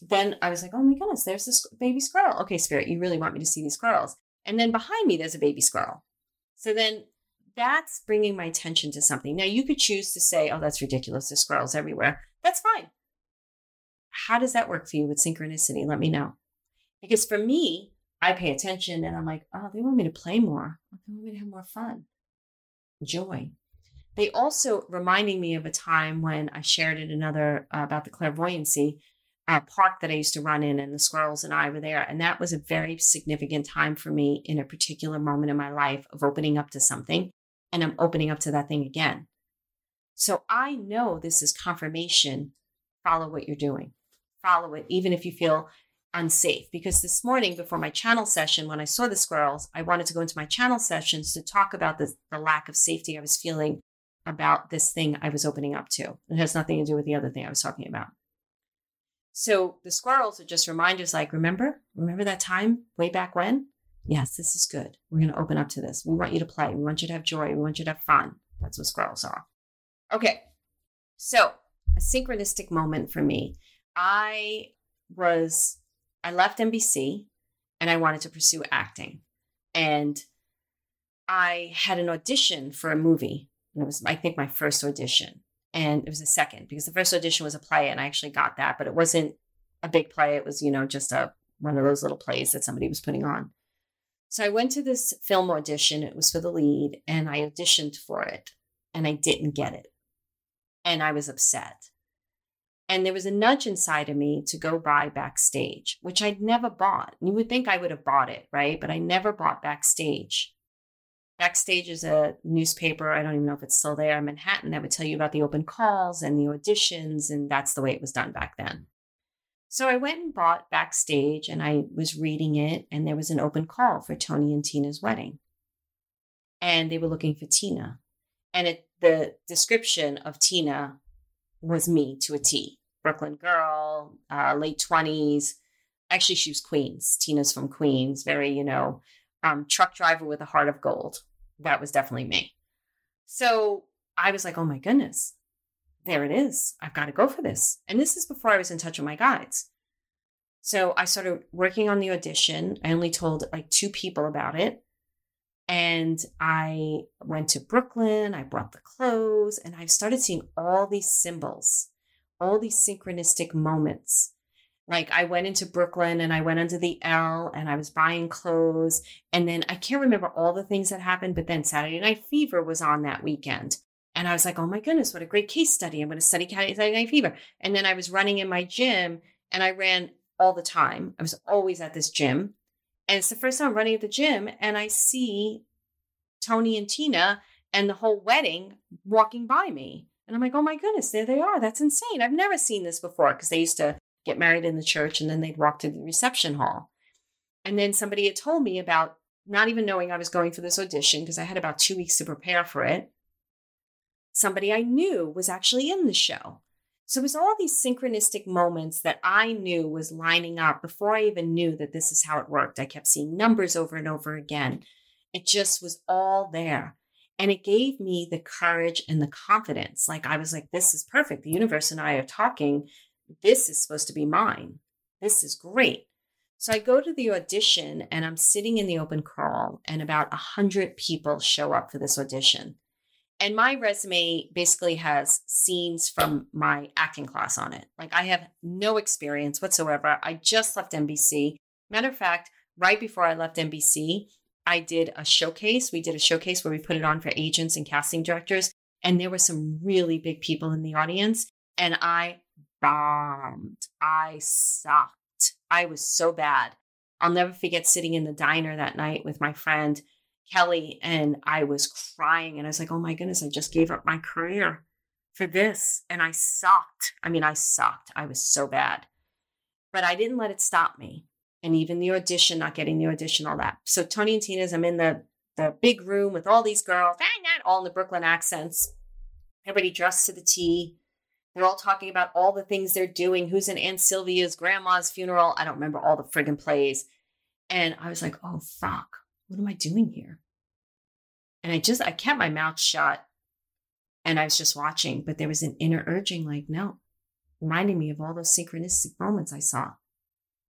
then I was like, oh my goodness, there's this baby squirrel. Okay, spirit, you really want me to see these squirrels. And then behind me, there's a baby squirrel. So then that's bringing my attention to something. Now, you could choose to say, oh, that's ridiculous. There's squirrels everywhere. That's fine. How does that work for you with synchronicity? Let me know. Because for me, I pay attention and I'm like, oh, they want me to play more. They want me to have more fun, joy. They also reminding me of a time when I shared it another uh, about the clairvoyancy uh, park that I used to run in, and the squirrels and I were there. And that was a very significant time for me in a particular moment in my life of opening up to something, and I'm opening up to that thing again. So I know this is confirmation. Follow what you're doing, follow it, even if you feel unsafe. Because this morning, before my channel session, when I saw the squirrels, I wanted to go into my channel sessions to talk about the, the lack of safety I was feeling about this thing I was opening up to. It has nothing to do with the other thing I was talking about. So the squirrels are just reminders like, remember, remember that time way back when? Yes, this is good. We're going to open up to this. We want you to play. We want you to have joy. We want you to have fun. That's what squirrels are. Okay. So a synchronistic moment for me. I was, I left NBC and I wanted to pursue acting. And I had an audition for a movie. And it was, I think, my first audition and it was a second because the first audition was a play and I actually got that, but it wasn't a big play. It was, you know, just a one of those little plays that somebody was putting on. So I went to this film audition. It was for the lead and I auditioned for it and I didn't get it. And I was upset. And there was a nudge inside of me to go buy backstage, which I'd never bought. You would think I would have bought it, right? But I never bought backstage. Backstage is a newspaper. I don't even know if it's still there in Manhattan that would tell you about the open calls and the auditions. And that's the way it was done back then. So I went and bought Backstage and I was reading it, and there was an open call for Tony and Tina's wedding. And they were looking for Tina. And it, the description of Tina was me to a T. Brooklyn girl, uh, late 20s. Actually, she was Queens. Tina's from Queens, very, you know, um, truck driver with a heart of gold that was definitely me. So I was like, oh my goodness, there it is. I've got to go for this. And this is before I was in touch with my guides. So I started working on the audition. I only told like two people about it. And I went to Brooklyn, I brought the clothes, and I started seeing all these symbols, all these synchronistic moments like I went into Brooklyn and I went under the L and I was buying clothes. And then I can't remember all the things that happened, but then Saturday Night Fever was on that weekend. And I was like, oh my goodness, what a great case study. I'm going to study Saturday Night Fever. And then I was running in my gym and I ran all the time. I was always at this gym. And it's the first time I'm running at the gym and I see Tony and Tina and the whole wedding walking by me. And I'm like, oh my goodness, there they are. That's insane. I've never seen this before because they used to get married in the church, and then they'd walk to the reception hall. And then somebody had told me about not even knowing I was going for this audition because I had about two weeks to prepare for it. Somebody I knew was actually in the show. So it was all these synchronistic moments that I knew was lining up before I even knew that this is how it worked. I kept seeing numbers over and over again. It just was all there. And it gave me the courage and the confidence. Like I was like, this is perfect. The universe and I are talking this is supposed to be mine. This is great. So I go to the audition and I'm sitting in the open call, and about a hundred people show up for this audition. And my resume basically has scenes from my acting class on it. Like I have no experience whatsoever. I just left NBC. Matter of fact, right before I left NBC, I did a showcase. We did a showcase where we put it on for agents and casting directors. And there were some really big people in the audience. And I bombed. I sucked. I was so bad. I'll never forget sitting in the diner that night with my friend Kelly, and I was crying. And I was like, oh my goodness, I just gave up my career for this. And I sucked. I mean, I sucked. I was so bad. But I didn't let it stop me. And even the audition, not getting the audition, all that. So Tony and Tina's, I'm in the the big room with all these girls, all in the Brooklyn accents. Everybody dressed to the T. They're all talking about all the things they're doing. Who's in Aunt Sylvia's grandma's funeral? I don't remember all the friggin' plays. And I was like, oh, fuck, what am I doing here? And I just, I kept my mouth shut and I was just watching, but there was an inner urging like, no, reminding me of all those synchronistic moments I saw.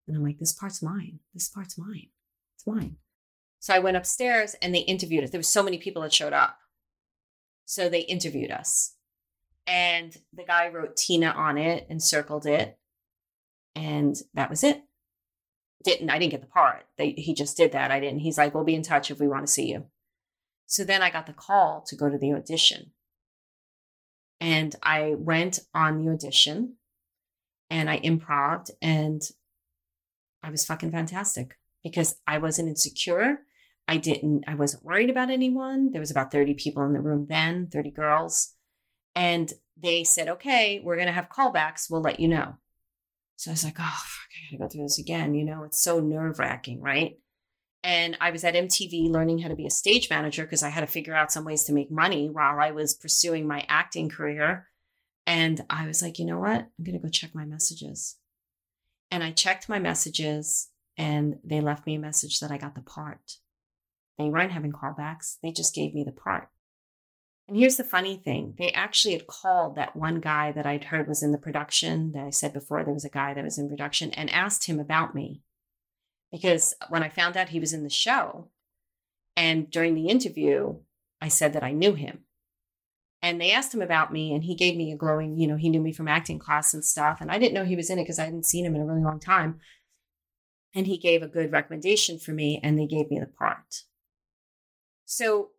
And I'm like, this part's mine. This part's mine. It's mine. So I went upstairs and they interviewed us. There were so many people that showed up. So they interviewed us. And the guy wrote Tina on it and circled it. And that was it. Didn't I didn't get the part. They, he just did that. I didn't. He's like, we'll be in touch if we want to see you. So then I got the call to go to the audition. And I went on the audition and I improved and I was fucking fantastic because I wasn't insecure. I didn't, I wasn't worried about anyone. There was about 30 people in the room then, 30 girls. And they said, okay, we're going to have callbacks. We'll let you know. So I was like, oh, fuck, I got to go through this again. You know, it's so nerve wracking, right? And I was at MTV learning how to be a stage manager because I had to figure out some ways to make money while I was pursuing my acting career. And I was like, you know what? I'm going to go check my messages. And I checked my messages and they left me a message that I got the part. They weren't having callbacks, they just gave me the part. And here's the funny thing they actually had called that one guy that I'd heard was in the production that I said before there was a guy that was in production and asked him about me. Because when I found out he was in the show, and during the interview, I said that I knew him. And they asked him about me, and he gave me a glowing, you know, he knew me from acting class and stuff. And I didn't know he was in it because I hadn't seen him in a really long time. And he gave a good recommendation for me, and they gave me the part. So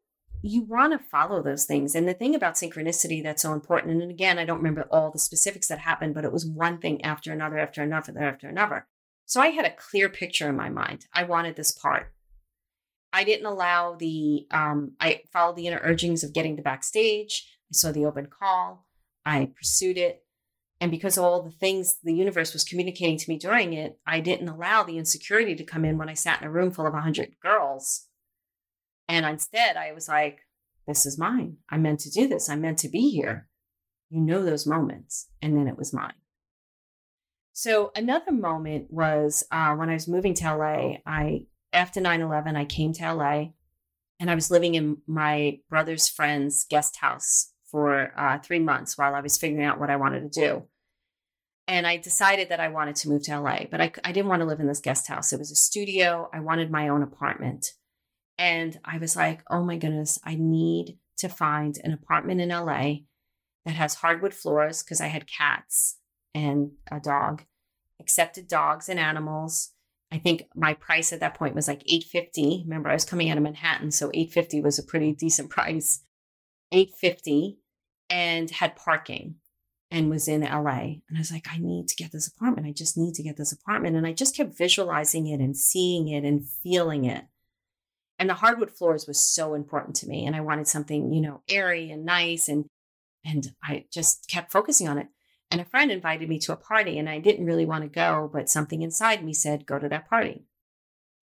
you want to follow those things. And the thing about synchronicity that's so important, and again, I don't remember all the specifics that happened, but it was one thing after another, after another, after another. So I had a clear picture in my mind. I wanted this part. I didn't allow the, um, I followed the inner urgings of getting to backstage. I saw the open call. I pursued it. And because of all the things the universe was communicating to me during it, I didn't allow the insecurity to come in when I sat in a room full of 100 girls and instead, I was like, this is mine. I'm meant to do this. I'm meant to be here. You know those moments. And then it was mine. So another moment was uh, when I was moving to LA. I after 9/11, I came to LA, and I was living in my brother's friend's guest house for uh, three months while I was figuring out what I wanted to do. And I decided that I wanted to move to LA, but I, I didn't want to live in this guest house. It was a studio. I wanted my own apartment. And I was like, oh my goodness, I need to find an apartment in LA that has hardwood floors because I had cats and a dog, accepted dogs and animals. I think my price at that point was like 850. Remember, I was coming out of Manhattan, so 850 was a pretty decent price. 850 and had parking and was in LA. And I was like, I need to get this apartment. I just need to get this apartment. And I just kept visualizing it and seeing it and feeling it and the hardwood floors was so important to me and i wanted something you know airy and nice and and i just kept focusing on it and a friend invited me to a party and i didn't really want to go but something inside me said go to that party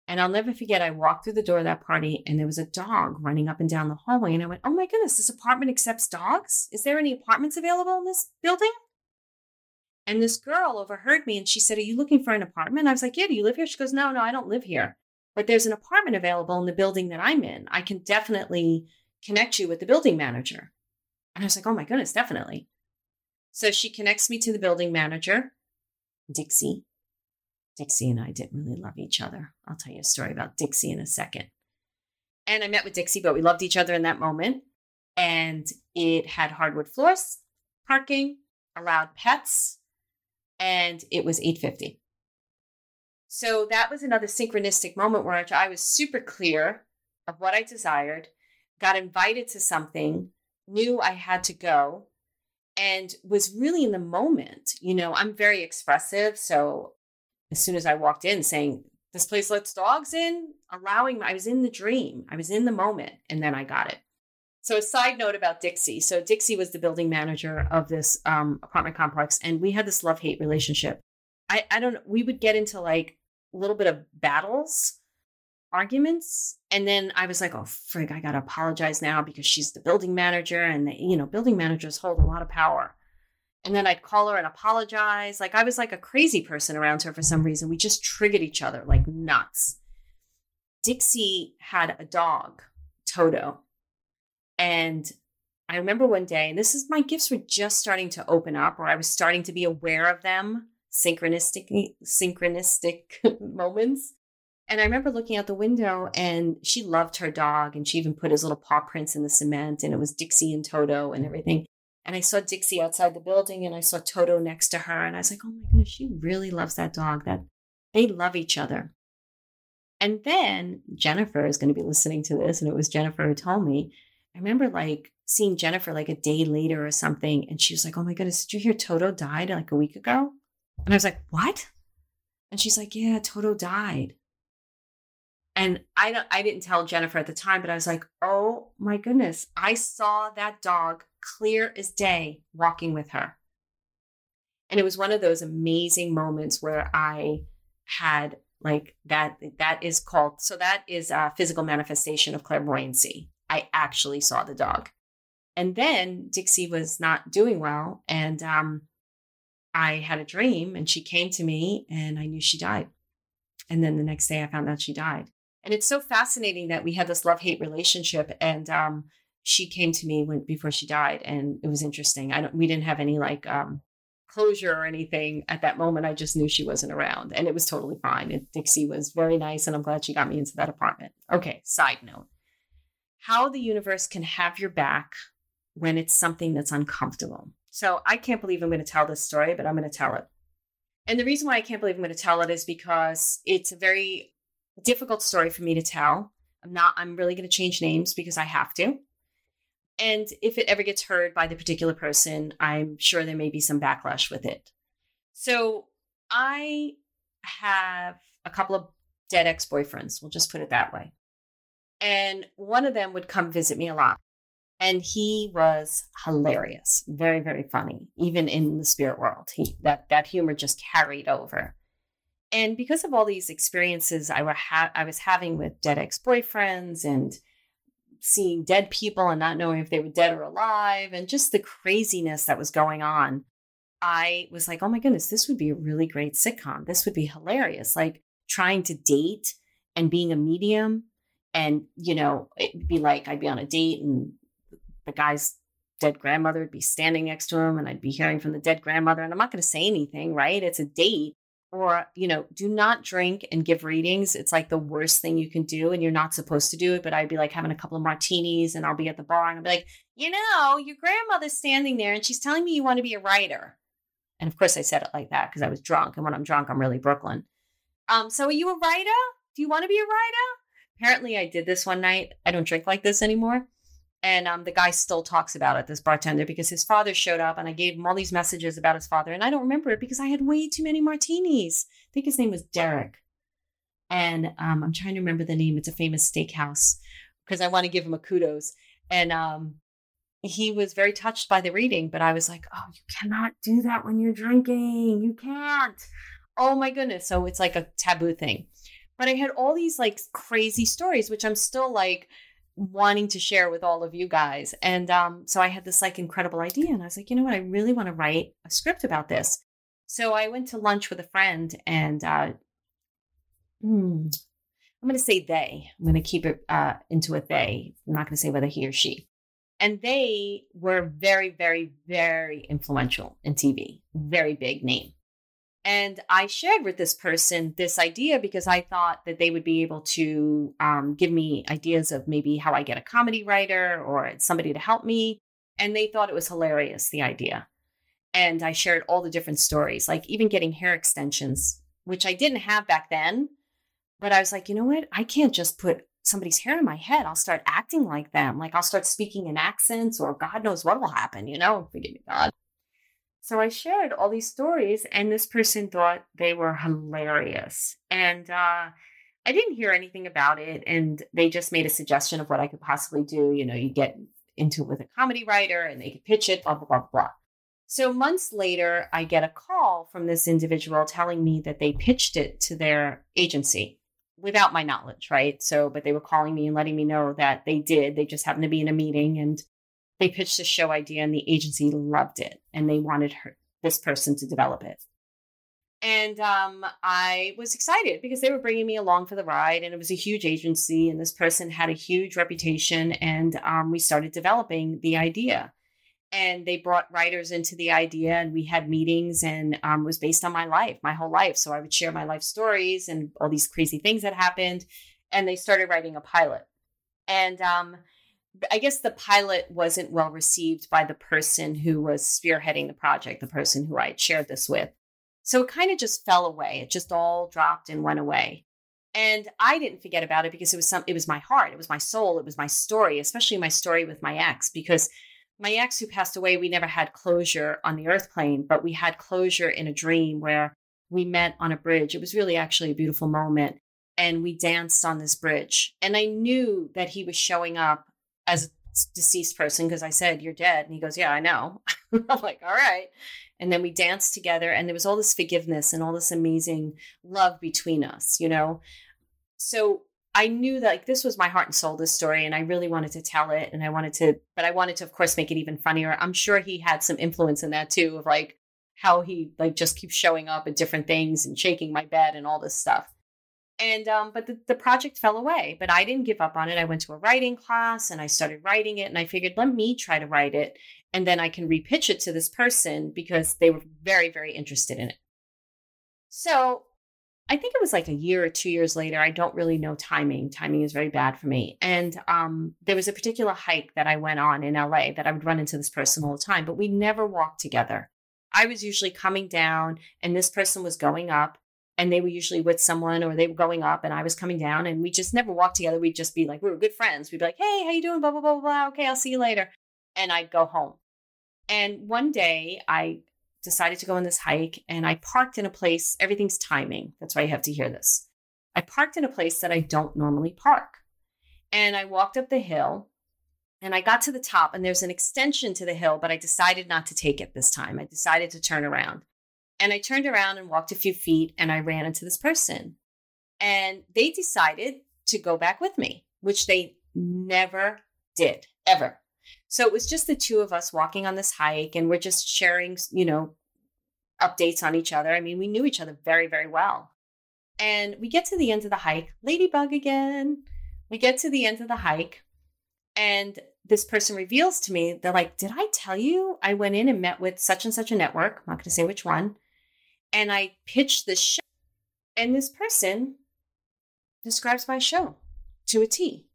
and i'll never forget i walked through the door of that party and there was a dog running up and down the hallway and i went oh my goodness this apartment accepts dogs is there any apartments available in this building and this girl overheard me and she said are you looking for an apartment i was like yeah do you live here she goes no no i don't live here but there's an apartment available in the building that I'm in. I can definitely connect you with the building manager. And I was like, oh my goodness, definitely. So she connects me to the building manager, Dixie. Dixie and I didn't really love each other. I'll tell you a story about Dixie in a second. And I met with Dixie, but we loved each other in that moment. And it had hardwood floors, parking, allowed pets, and it was 850. So that was another synchronistic moment where I was super clear of what I desired, got invited to something, knew I had to go, and was really in the moment. You know, I'm very expressive. So as soon as I walked in saying, this place lets dogs in, allowing, I was in the dream, I was in the moment, and then I got it. So, a side note about Dixie. So, Dixie was the building manager of this um, apartment complex, and we had this love hate relationship. I, I don't know, we would get into like a little bit of battles, arguments. And then I was like, oh, frig, I got to apologize now because she's the building manager. And, you know, building managers hold a lot of power. And then I'd call her and apologize. Like I was like a crazy person around her for some reason. We just triggered each other like nuts. Dixie had a dog, Toto. And I remember one day, and this is my gifts were just starting to open up, or I was starting to be aware of them, synchronistic synchronistic moments. And I remember looking out the window and she loved her dog and she even put his little paw prints in the cement and it was Dixie and Toto and everything. And I saw Dixie outside the building and I saw Toto next to her and I was like, "Oh my goodness, she really loves that dog. That they love each other." And then Jennifer is going to be listening to this and it was Jennifer who told me. I remember like seeing Jennifer like a day later or something and she was like, "Oh my goodness, did you hear Toto died like a week ago?" And I was like, "What?" And she's like, "Yeah, Toto died." And I don't I didn't tell Jennifer at the time, but I was like, "Oh my goodness, I saw that dog clear as day walking with her." And it was one of those amazing moments where I had like that that is called so that is a physical manifestation of clairvoyancy. I actually saw the dog. And then Dixie was not doing well and um I had a dream and she came to me and I knew she died. And then the next day I found out she died. And it's so fascinating that we had this love hate relationship. And um, she came to me when before she died, and it was interesting. I don't. We didn't have any like um, closure or anything at that moment. I just knew she wasn't around, and it was totally fine. And Dixie was very nice, and I'm glad she got me into that apartment. Okay. Side note: how the universe can have your back when it's something that's uncomfortable. So I can't believe I'm going to tell this story, but I'm going to tell it. And the reason why I can't believe I'm going to tell it is because it's a very difficult story for me to tell. I'm not, I'm really going to change names because I have to. And if it ever gets heard by the particular person, I'm sure there may be some backlash with it. So I have a couple of dead ex boyfriends, we'll just put it that way. And one of them would come visit me a lot. And he was hilarious, very, very funny, even in the spirit world. He that that humor just carried over. And because of all these experiences I, ha- I was having with dead ex boyfriends and seeing dead people and not knowing if they were dead or alive, and just the craziness that was going on, I was like, oh my goodness, this would be a really great sitcom. This would be hilarious. Like trying to date and being a medium. And, you know, it'd be like I'd be on a date and the guy's dead grandmother would be standing next to him and I'd be hearing from the dead grandmother. And I'm not going to say anything, right? It's a date or you know do not drink and give readings. It's like the worst thing you can do and you're not supposed to do it but i'd be like having a couple of martinis and i'll be at the bar and i'll be like you know your grandmother's standing there and she's telling me you want to be a writer. And of course i said it like that because i was drunk and when i'm drunk i'm really brooklyn. Um so are you a writer? Do you want to be a writer? Apparently i did this one night. I don't drink like this anymore and um, the guy still talks about it, this bartender, because his father showed up and I gave him all these messages about his father. And I don't remember it because I had way too many martinis. I think his name was Derek. And um, I'm trying to remember the name. It's a famous steakhouse because I want to give him a kudos. And um, he was very touched by the reading, but I was like, oh, you cannot do that when you're drinking. You can't. Oh my goodness. So it's like a taboo thing. But I had all these like crazy stories, which I'm still like, wanting to share with all of you guys. And um, so I had this like incredible idea, and I was like, you know what, I really want to write a script about this. So I went to lunch with a friend, and uh, hmm, I'm going to say they. I'm going to keep it uh, into a they. I'm not going to say whether he or she. And they were very, very, very influential in TV, very big name. And I shared with this person this idea because I thought that they would be able to um, give me ideas of maybe how I get a comedy writer or somebody to help me. And they thought it was hilarious, the idea. And I shared all the different stories, like even getting hair extensions, which I didn't have back then. But I was like, you know what? I can't just put somebody's hair in my head. I'll start acting like them. Like I'll start speaking in accents, or God knows what will happen, you know? Forgive me, God. So I shared all these stories, and this person thought they were hilarious. And uh, I didn't hear anything about it. And they just made a suggestion of what I could possibly do. You know, you get into it with a comedy writer and they could pitch it, blah, blah, blah, blah. So months later, I get a call from this individual telling me that they pitched it to their agency without my knowledge, right? So, but they were calling me and letting me know that they did. They just happened to be in a meeting and they pitched the show idea and the agency loved it and they wanted her this person to develop it. And um, I was excited because they were bringing me along for the ride, and it was a huge agency, and this person had a huge reputation. And um, we started developing the idea. And they brought writers into the idea, and we had meetings, and um, was based on my life, my whole life. So I would share my life stories and all these crazy things that happened. And they started writing a pilot. And um, I guess the pilot wasn't well received by the person who was spearheading the project, the person who I had shared this with. So it kind of just fell away. It just all dropped and went away. And I didn't forget about it because it was some it was my heart, it was my soul, it was my story, especially my story with my ex because my ex who passed away, we never had closure on the earth plane, but we had closure in a dream where we met on a bridge. It was really actually a beautiful moment and we danced on this bridge. And I knew that he was showing up as a deceased person because I said, You're dead. And he goes, Yeah, I know. I'm like, All right. And then we danced together, and there was all this forgiveness and all this amazing love between us, you know? So I knew that like this was my heart and soul, this story, and I really wanted to tell it. And I wanted to, but I wanted to, of course, make it even funnier. I'm sure he had some influence in that too, of like how he like just keeps showing up at different things and shaking my bed and all this stuff and um, but the, the project fell away but i didn't give up on it. I went to a writing class and i started writing it and i figured let me try to write it and then i can repitch it to this person because they were very very interested in it. So i think it was like a year or two years later i don't really know timing. Timing is very bad for me. And um, there was a particular hike that i went on in la that i would run into this person all the time but we never walked together. I was usually coming down and this person was going up and they were usually with someone or they were going up and I was coming down and we just never walked together. We'd just be like, we were good friends. We'd be like, hey, how you doing? Blah, blah, blah, blah. Okay, I'll see you later. And I'd go home. And one day I decided to go on this hike and I parked in a place, everything's timing. That's why you have to hear this. I parked in a place that I don't normally park. And I walked up the hill and I got to the top and there's an extension to the hill, but I decided not to take it this time. I decided to turn around. And I turned around and walked a few feet and I ran into this person. And they decided to go back with me, which they never did, ever. So it was just the two of us walking on this hike and we're just sharing, you know, updates on each other. I mean, we knew each other very, very well. And we get to the end of the hike, ladybug again. We get to the end of the hike, and this person reveals to me, they're like, Did I tell you I went in and met with such and such a network? I'm not going to say which one and I pitched this show. And this person describes my show to a T.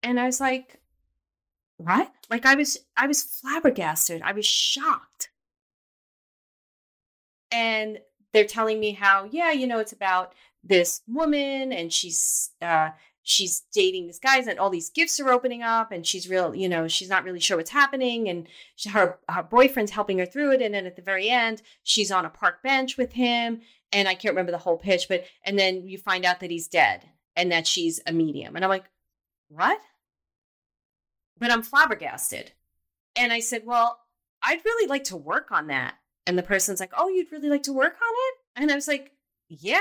And I was like, what? Like I was I was flabbergasted. I was shocked. And they're telling me how, yeah, you know, it's about this woman and she's uh she's dating this guy and all these gifts are opening up and she's real you know she's not really sure what's happening and she, her her boyfriend's helping her through it. And then at the very end she's on a park bench with him. And i can't remember the whole pitch but and then you find out that he's dead and that she's a medium. And i'm like what? But i'm flabbergasted. And i said well i'd really like to work on that. And the person's like oh you'd really like to work on it? And i was like yeah.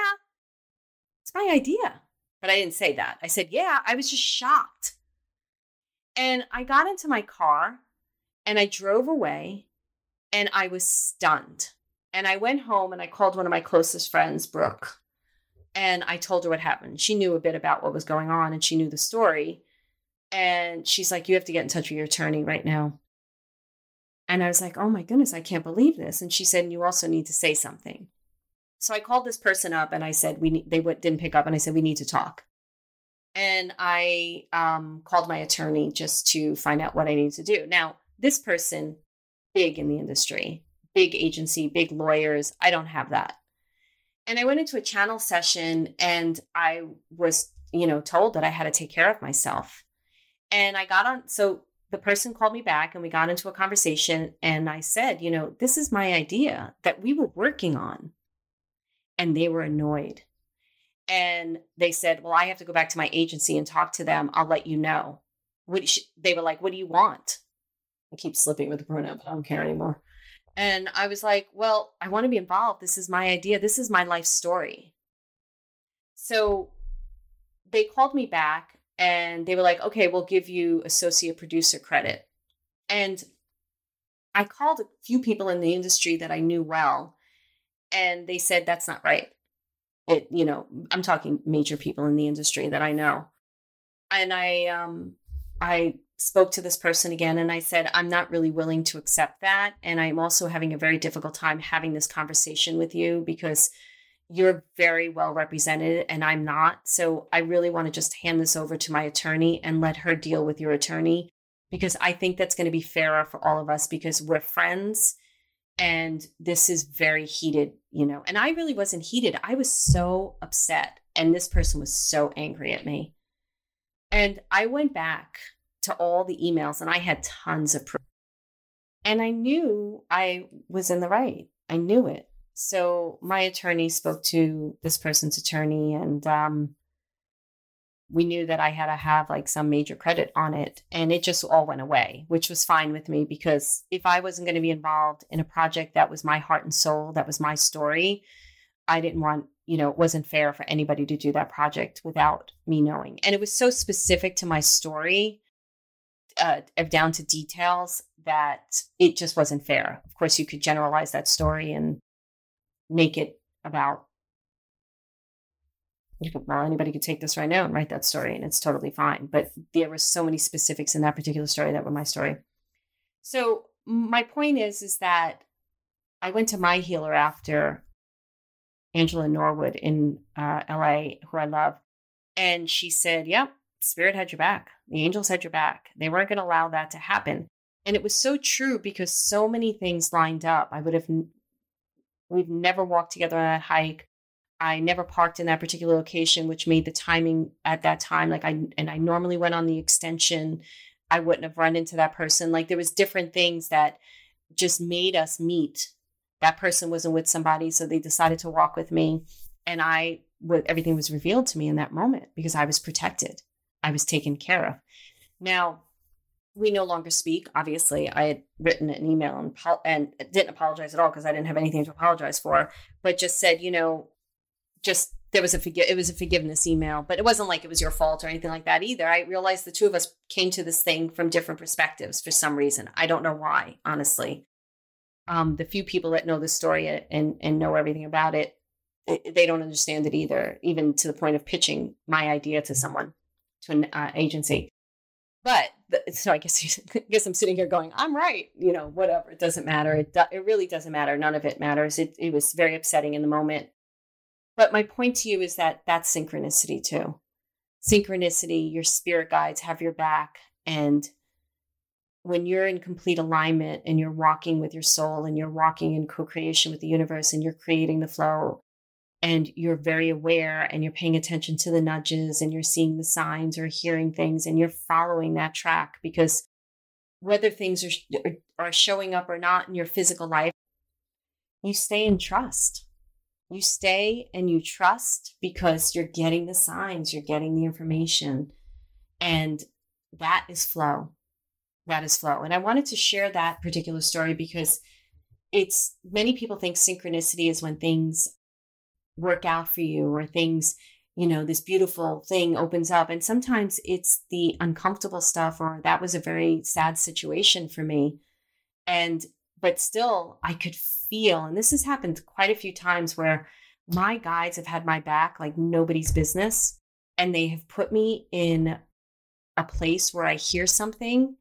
It's my idea but I didn't say that. I said, yeah, I was just shocked. And I got into my car and I drove away and I was stunned. And I went home and I called one of my closest friends, Brooke, and I told her what happened. She knew a bit about what was going on and she knew the story. And she's like, You have to get in touch with your attorney right now. And I was like, Oh my goodness, I can't believe this. And she said, You also need to say something. So I called this person up and I said, we they w- didn't pick up and I said, we need to talk. And I um, called my attorney just to find out what I need to do. Now, this person, big in the industry, big agency, big lawyers, I don't have that. And I went into a channel session and I was, you know, told that I had to take care of myself. And I got on, so the person called me back and we got into a conversation. And I said, you know, this is my idea that we were working on and they were annoyed. And they said, Well, I have to go back to my agency and talk to them. I'll let you know. Which they were like, What do you want? I keep slipping with the pronoun, but I don't care anymore. And I was like, well, I want to be involved. This is my idea. This is my life story. So they called me back and they were like, okay, we'll give you associate producer credit. And I called a few people in the industry that I knew well, and they said that's not right. It, you know, I'm talking major people in the industry that I know. And I um I spoke to this person again and I said, I'm not really willing to accept that. And I'm also having a very difficult time having this conversation with you because you're very well represented and I'm not. So I really want to just hand this over to my attorney and let her deal with your attorney because I think that's going to be fairer for all of us because we're friends and this is very heated, you know. And I really wasn't heated. I was so upset and this person was so angry at me. And I went back to all the emails and I had tons of proof. And I knew I was in the right. I knew it. So my attorney spoke to this person's attorney and um, we knew that I had to have like some major credit on it. And it just all went away, which was fine with me because if I wasn't going to be involved in a project that was my heart and soul, that was my story, I didn't want, you know, it wasn't fair for anybody to do that project without me knowing. And it was so specific to my story, uh, down to details, that it just wasn't fair. Of course, you could generalize that story and make it about well, anybody could take this right now and write that story, and it's totally fine. But there were so many specifics in that particular story that were my story. So my point is, is that I went to my healer after Angela Norwood in uh, LA, who I love, and she said, "Yep, Spirit had your back. The angels had your back. They weren't going to allow that to happen." And it was so true because so many things lined up. I would have, we've never walked together on that hike. I never parked in that particular location, which made the timing at that time like I and I normally went on the extension. I wouldn't have run into that person. Like there was different things that just made us meet. That person wasn't with somebody, so they decided to walk with me, and I everything was revealed to me in that moment because I was protected. I was taken care of. Now, we no longer speak. Obviously, I had written an email and, and didn't apologize at all because I didn't have anything to apologize for, but just said, you know, just there was a forgive it was a forgiveness email, but it wasn't like it was your fault or anything like that either. I realized the two of us came to this thing from different perspectives for some reason. I don't know why, honestly. Um, the few people that know the story and and know everything about it, they don't understand it either, even to the point of pitching my idea to someone, to an uh, agency. But so I guess I guess I'm sitting here going, I'm right, you know, whatever. It doesn't matter. It do, it really doesn't matter. None of it matters. It it was very upsetting in the moment but my point to you is that that's synchronicity too. Synchronicity, your spirit guides have your back. And when you're in complete alignment and you're walking with your soul and you're walking in co creation with the universe and you're creating the flow and you're very aware and you're paying attention to the nudges and you're seeing the signs or hearing things and you're following that track because whether things are, are showing up or not in your physical life, you stay in trust you stay and you trust because you're getting the signs, you're getting the information. And that is flow. That is flow. And I wanted to share that particular story because it's many people think synchronicity is when things work out for you or things, you know, this beautiful thing opens up. And sometimes it's the uncomfortable stuff, or that was a very sad situation for me. And but still I could feel, and this has happened quite a few times where my guides have had my back like nobody's business. And they have put me in a place where I hear something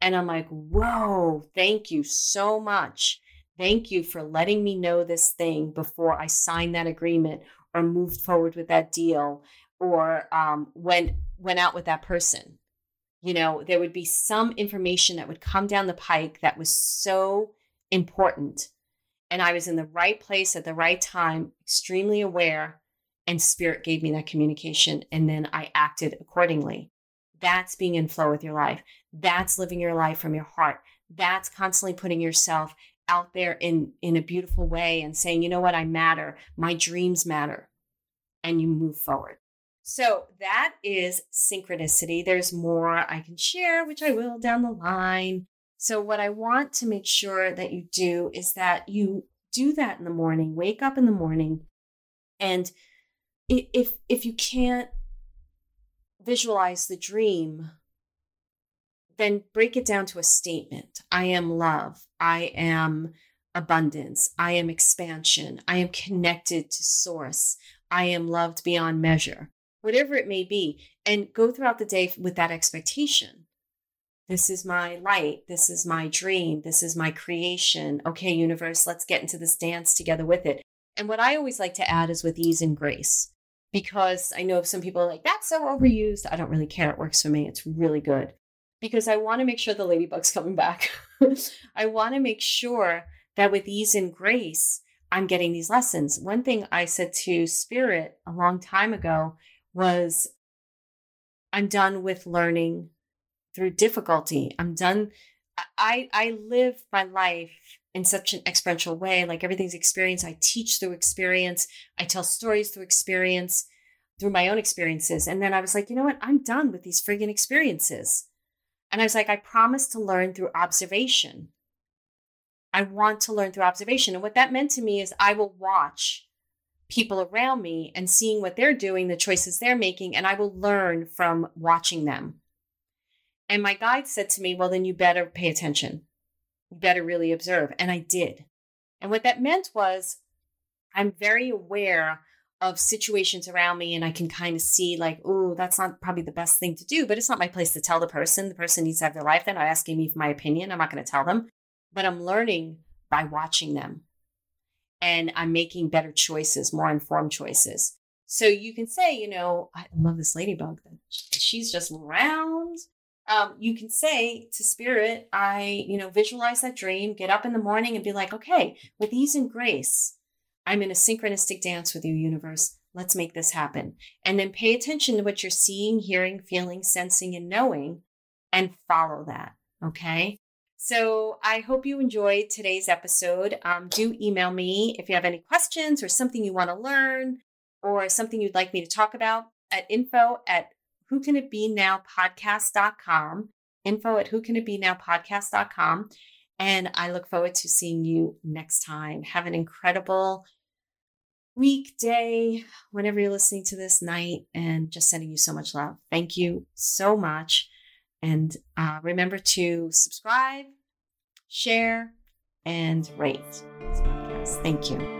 and I'm like, whoa, thank you so much. Thank you for letting me know this thing before I signed that agreement or moved forward with that deal or um, went went out with that person. You know, there would be some information that would come down the pike that was so important. And I was in the right place at the right time, extremely aware, and spirit gave me that communication. And then I acted accordingly. That's being in flow with your life. That's living your life from your heart. That's constantly putting yourself out there in in a beautiful way and saying, you know what, I matter. My dreams matter. And you move forward. So that is synchronicity. There's more I can share, which I will down the line. So, what I want to make sure that you do is that you do that in the morning, wake up in the morning, and if if you can't visualize the dream, then break it down to a statement. I am love. I am abundance. I am expansion. I am connected to source. I am loved beyond measure. Whatever it may be. And go throughout the day with that expectation. This is my light. This is my dream. This is my creation. Okay, universe, let's get into this dance together with it. And what I always like to add is with ease and grace, because I know some people are like, that's so overused. I don't really care. It works for me. It's really good because I want to make sure the ladybug's coming back. I want to make sure that with ease and grace, I'm getting these lessons. One thing I said to Spirit a long time ago was, I'm done with learning through difficulty. I'm done. I, I live my life in such an experiential way, like everything's experience. I teach through experience. I tell stories through experience, through my own experiences. And then I was like, you know what? I'm done with these friggin' experiences. And I was like, I promise to learn through observation. I want to learn through observation. And what that meant to me is I will watch people around me and seeing what they're doing, the choices they're making, and I will learn from watching them. And my guide said to me, Well, then you better pay attention. You better really observe. And I did. And what that meant was I'm very aware of situations around me and I can kind of see like, oh, that's not probably the best thing to do, but it's not my place to tell the person. The person needs to have their life. They're not asking me for my opinion. I'm not going to tell them, but I'm learning by watching them. And I'm making better choices, more informed choices. So you can say, you know, I love this ladybug. She's just round. Um, you can say to spirit, I, you know, visualize that dream, get up in the morning and be like, okay, with ease and grace, I'm in a synchronistic dance with you, universe. Let's make this happen. And then pay attention to what you're seeing, hearing, feeling, sensing, and knowing, and follow that. Okay. So I hope you enjoyed today's episode. Um, do email me if you have any questions or something you want to learn or something you'd like me to talk about at info at who can it be now podcast.com. Info at who can it be now podcast.com. And I look forward to seeing you next time. Have an incredible week, day, whenever you're listening to this night, and just sending you so much love. Thank you so much. And uh, remember to subscribe, share, and rate this podcast. Thank you.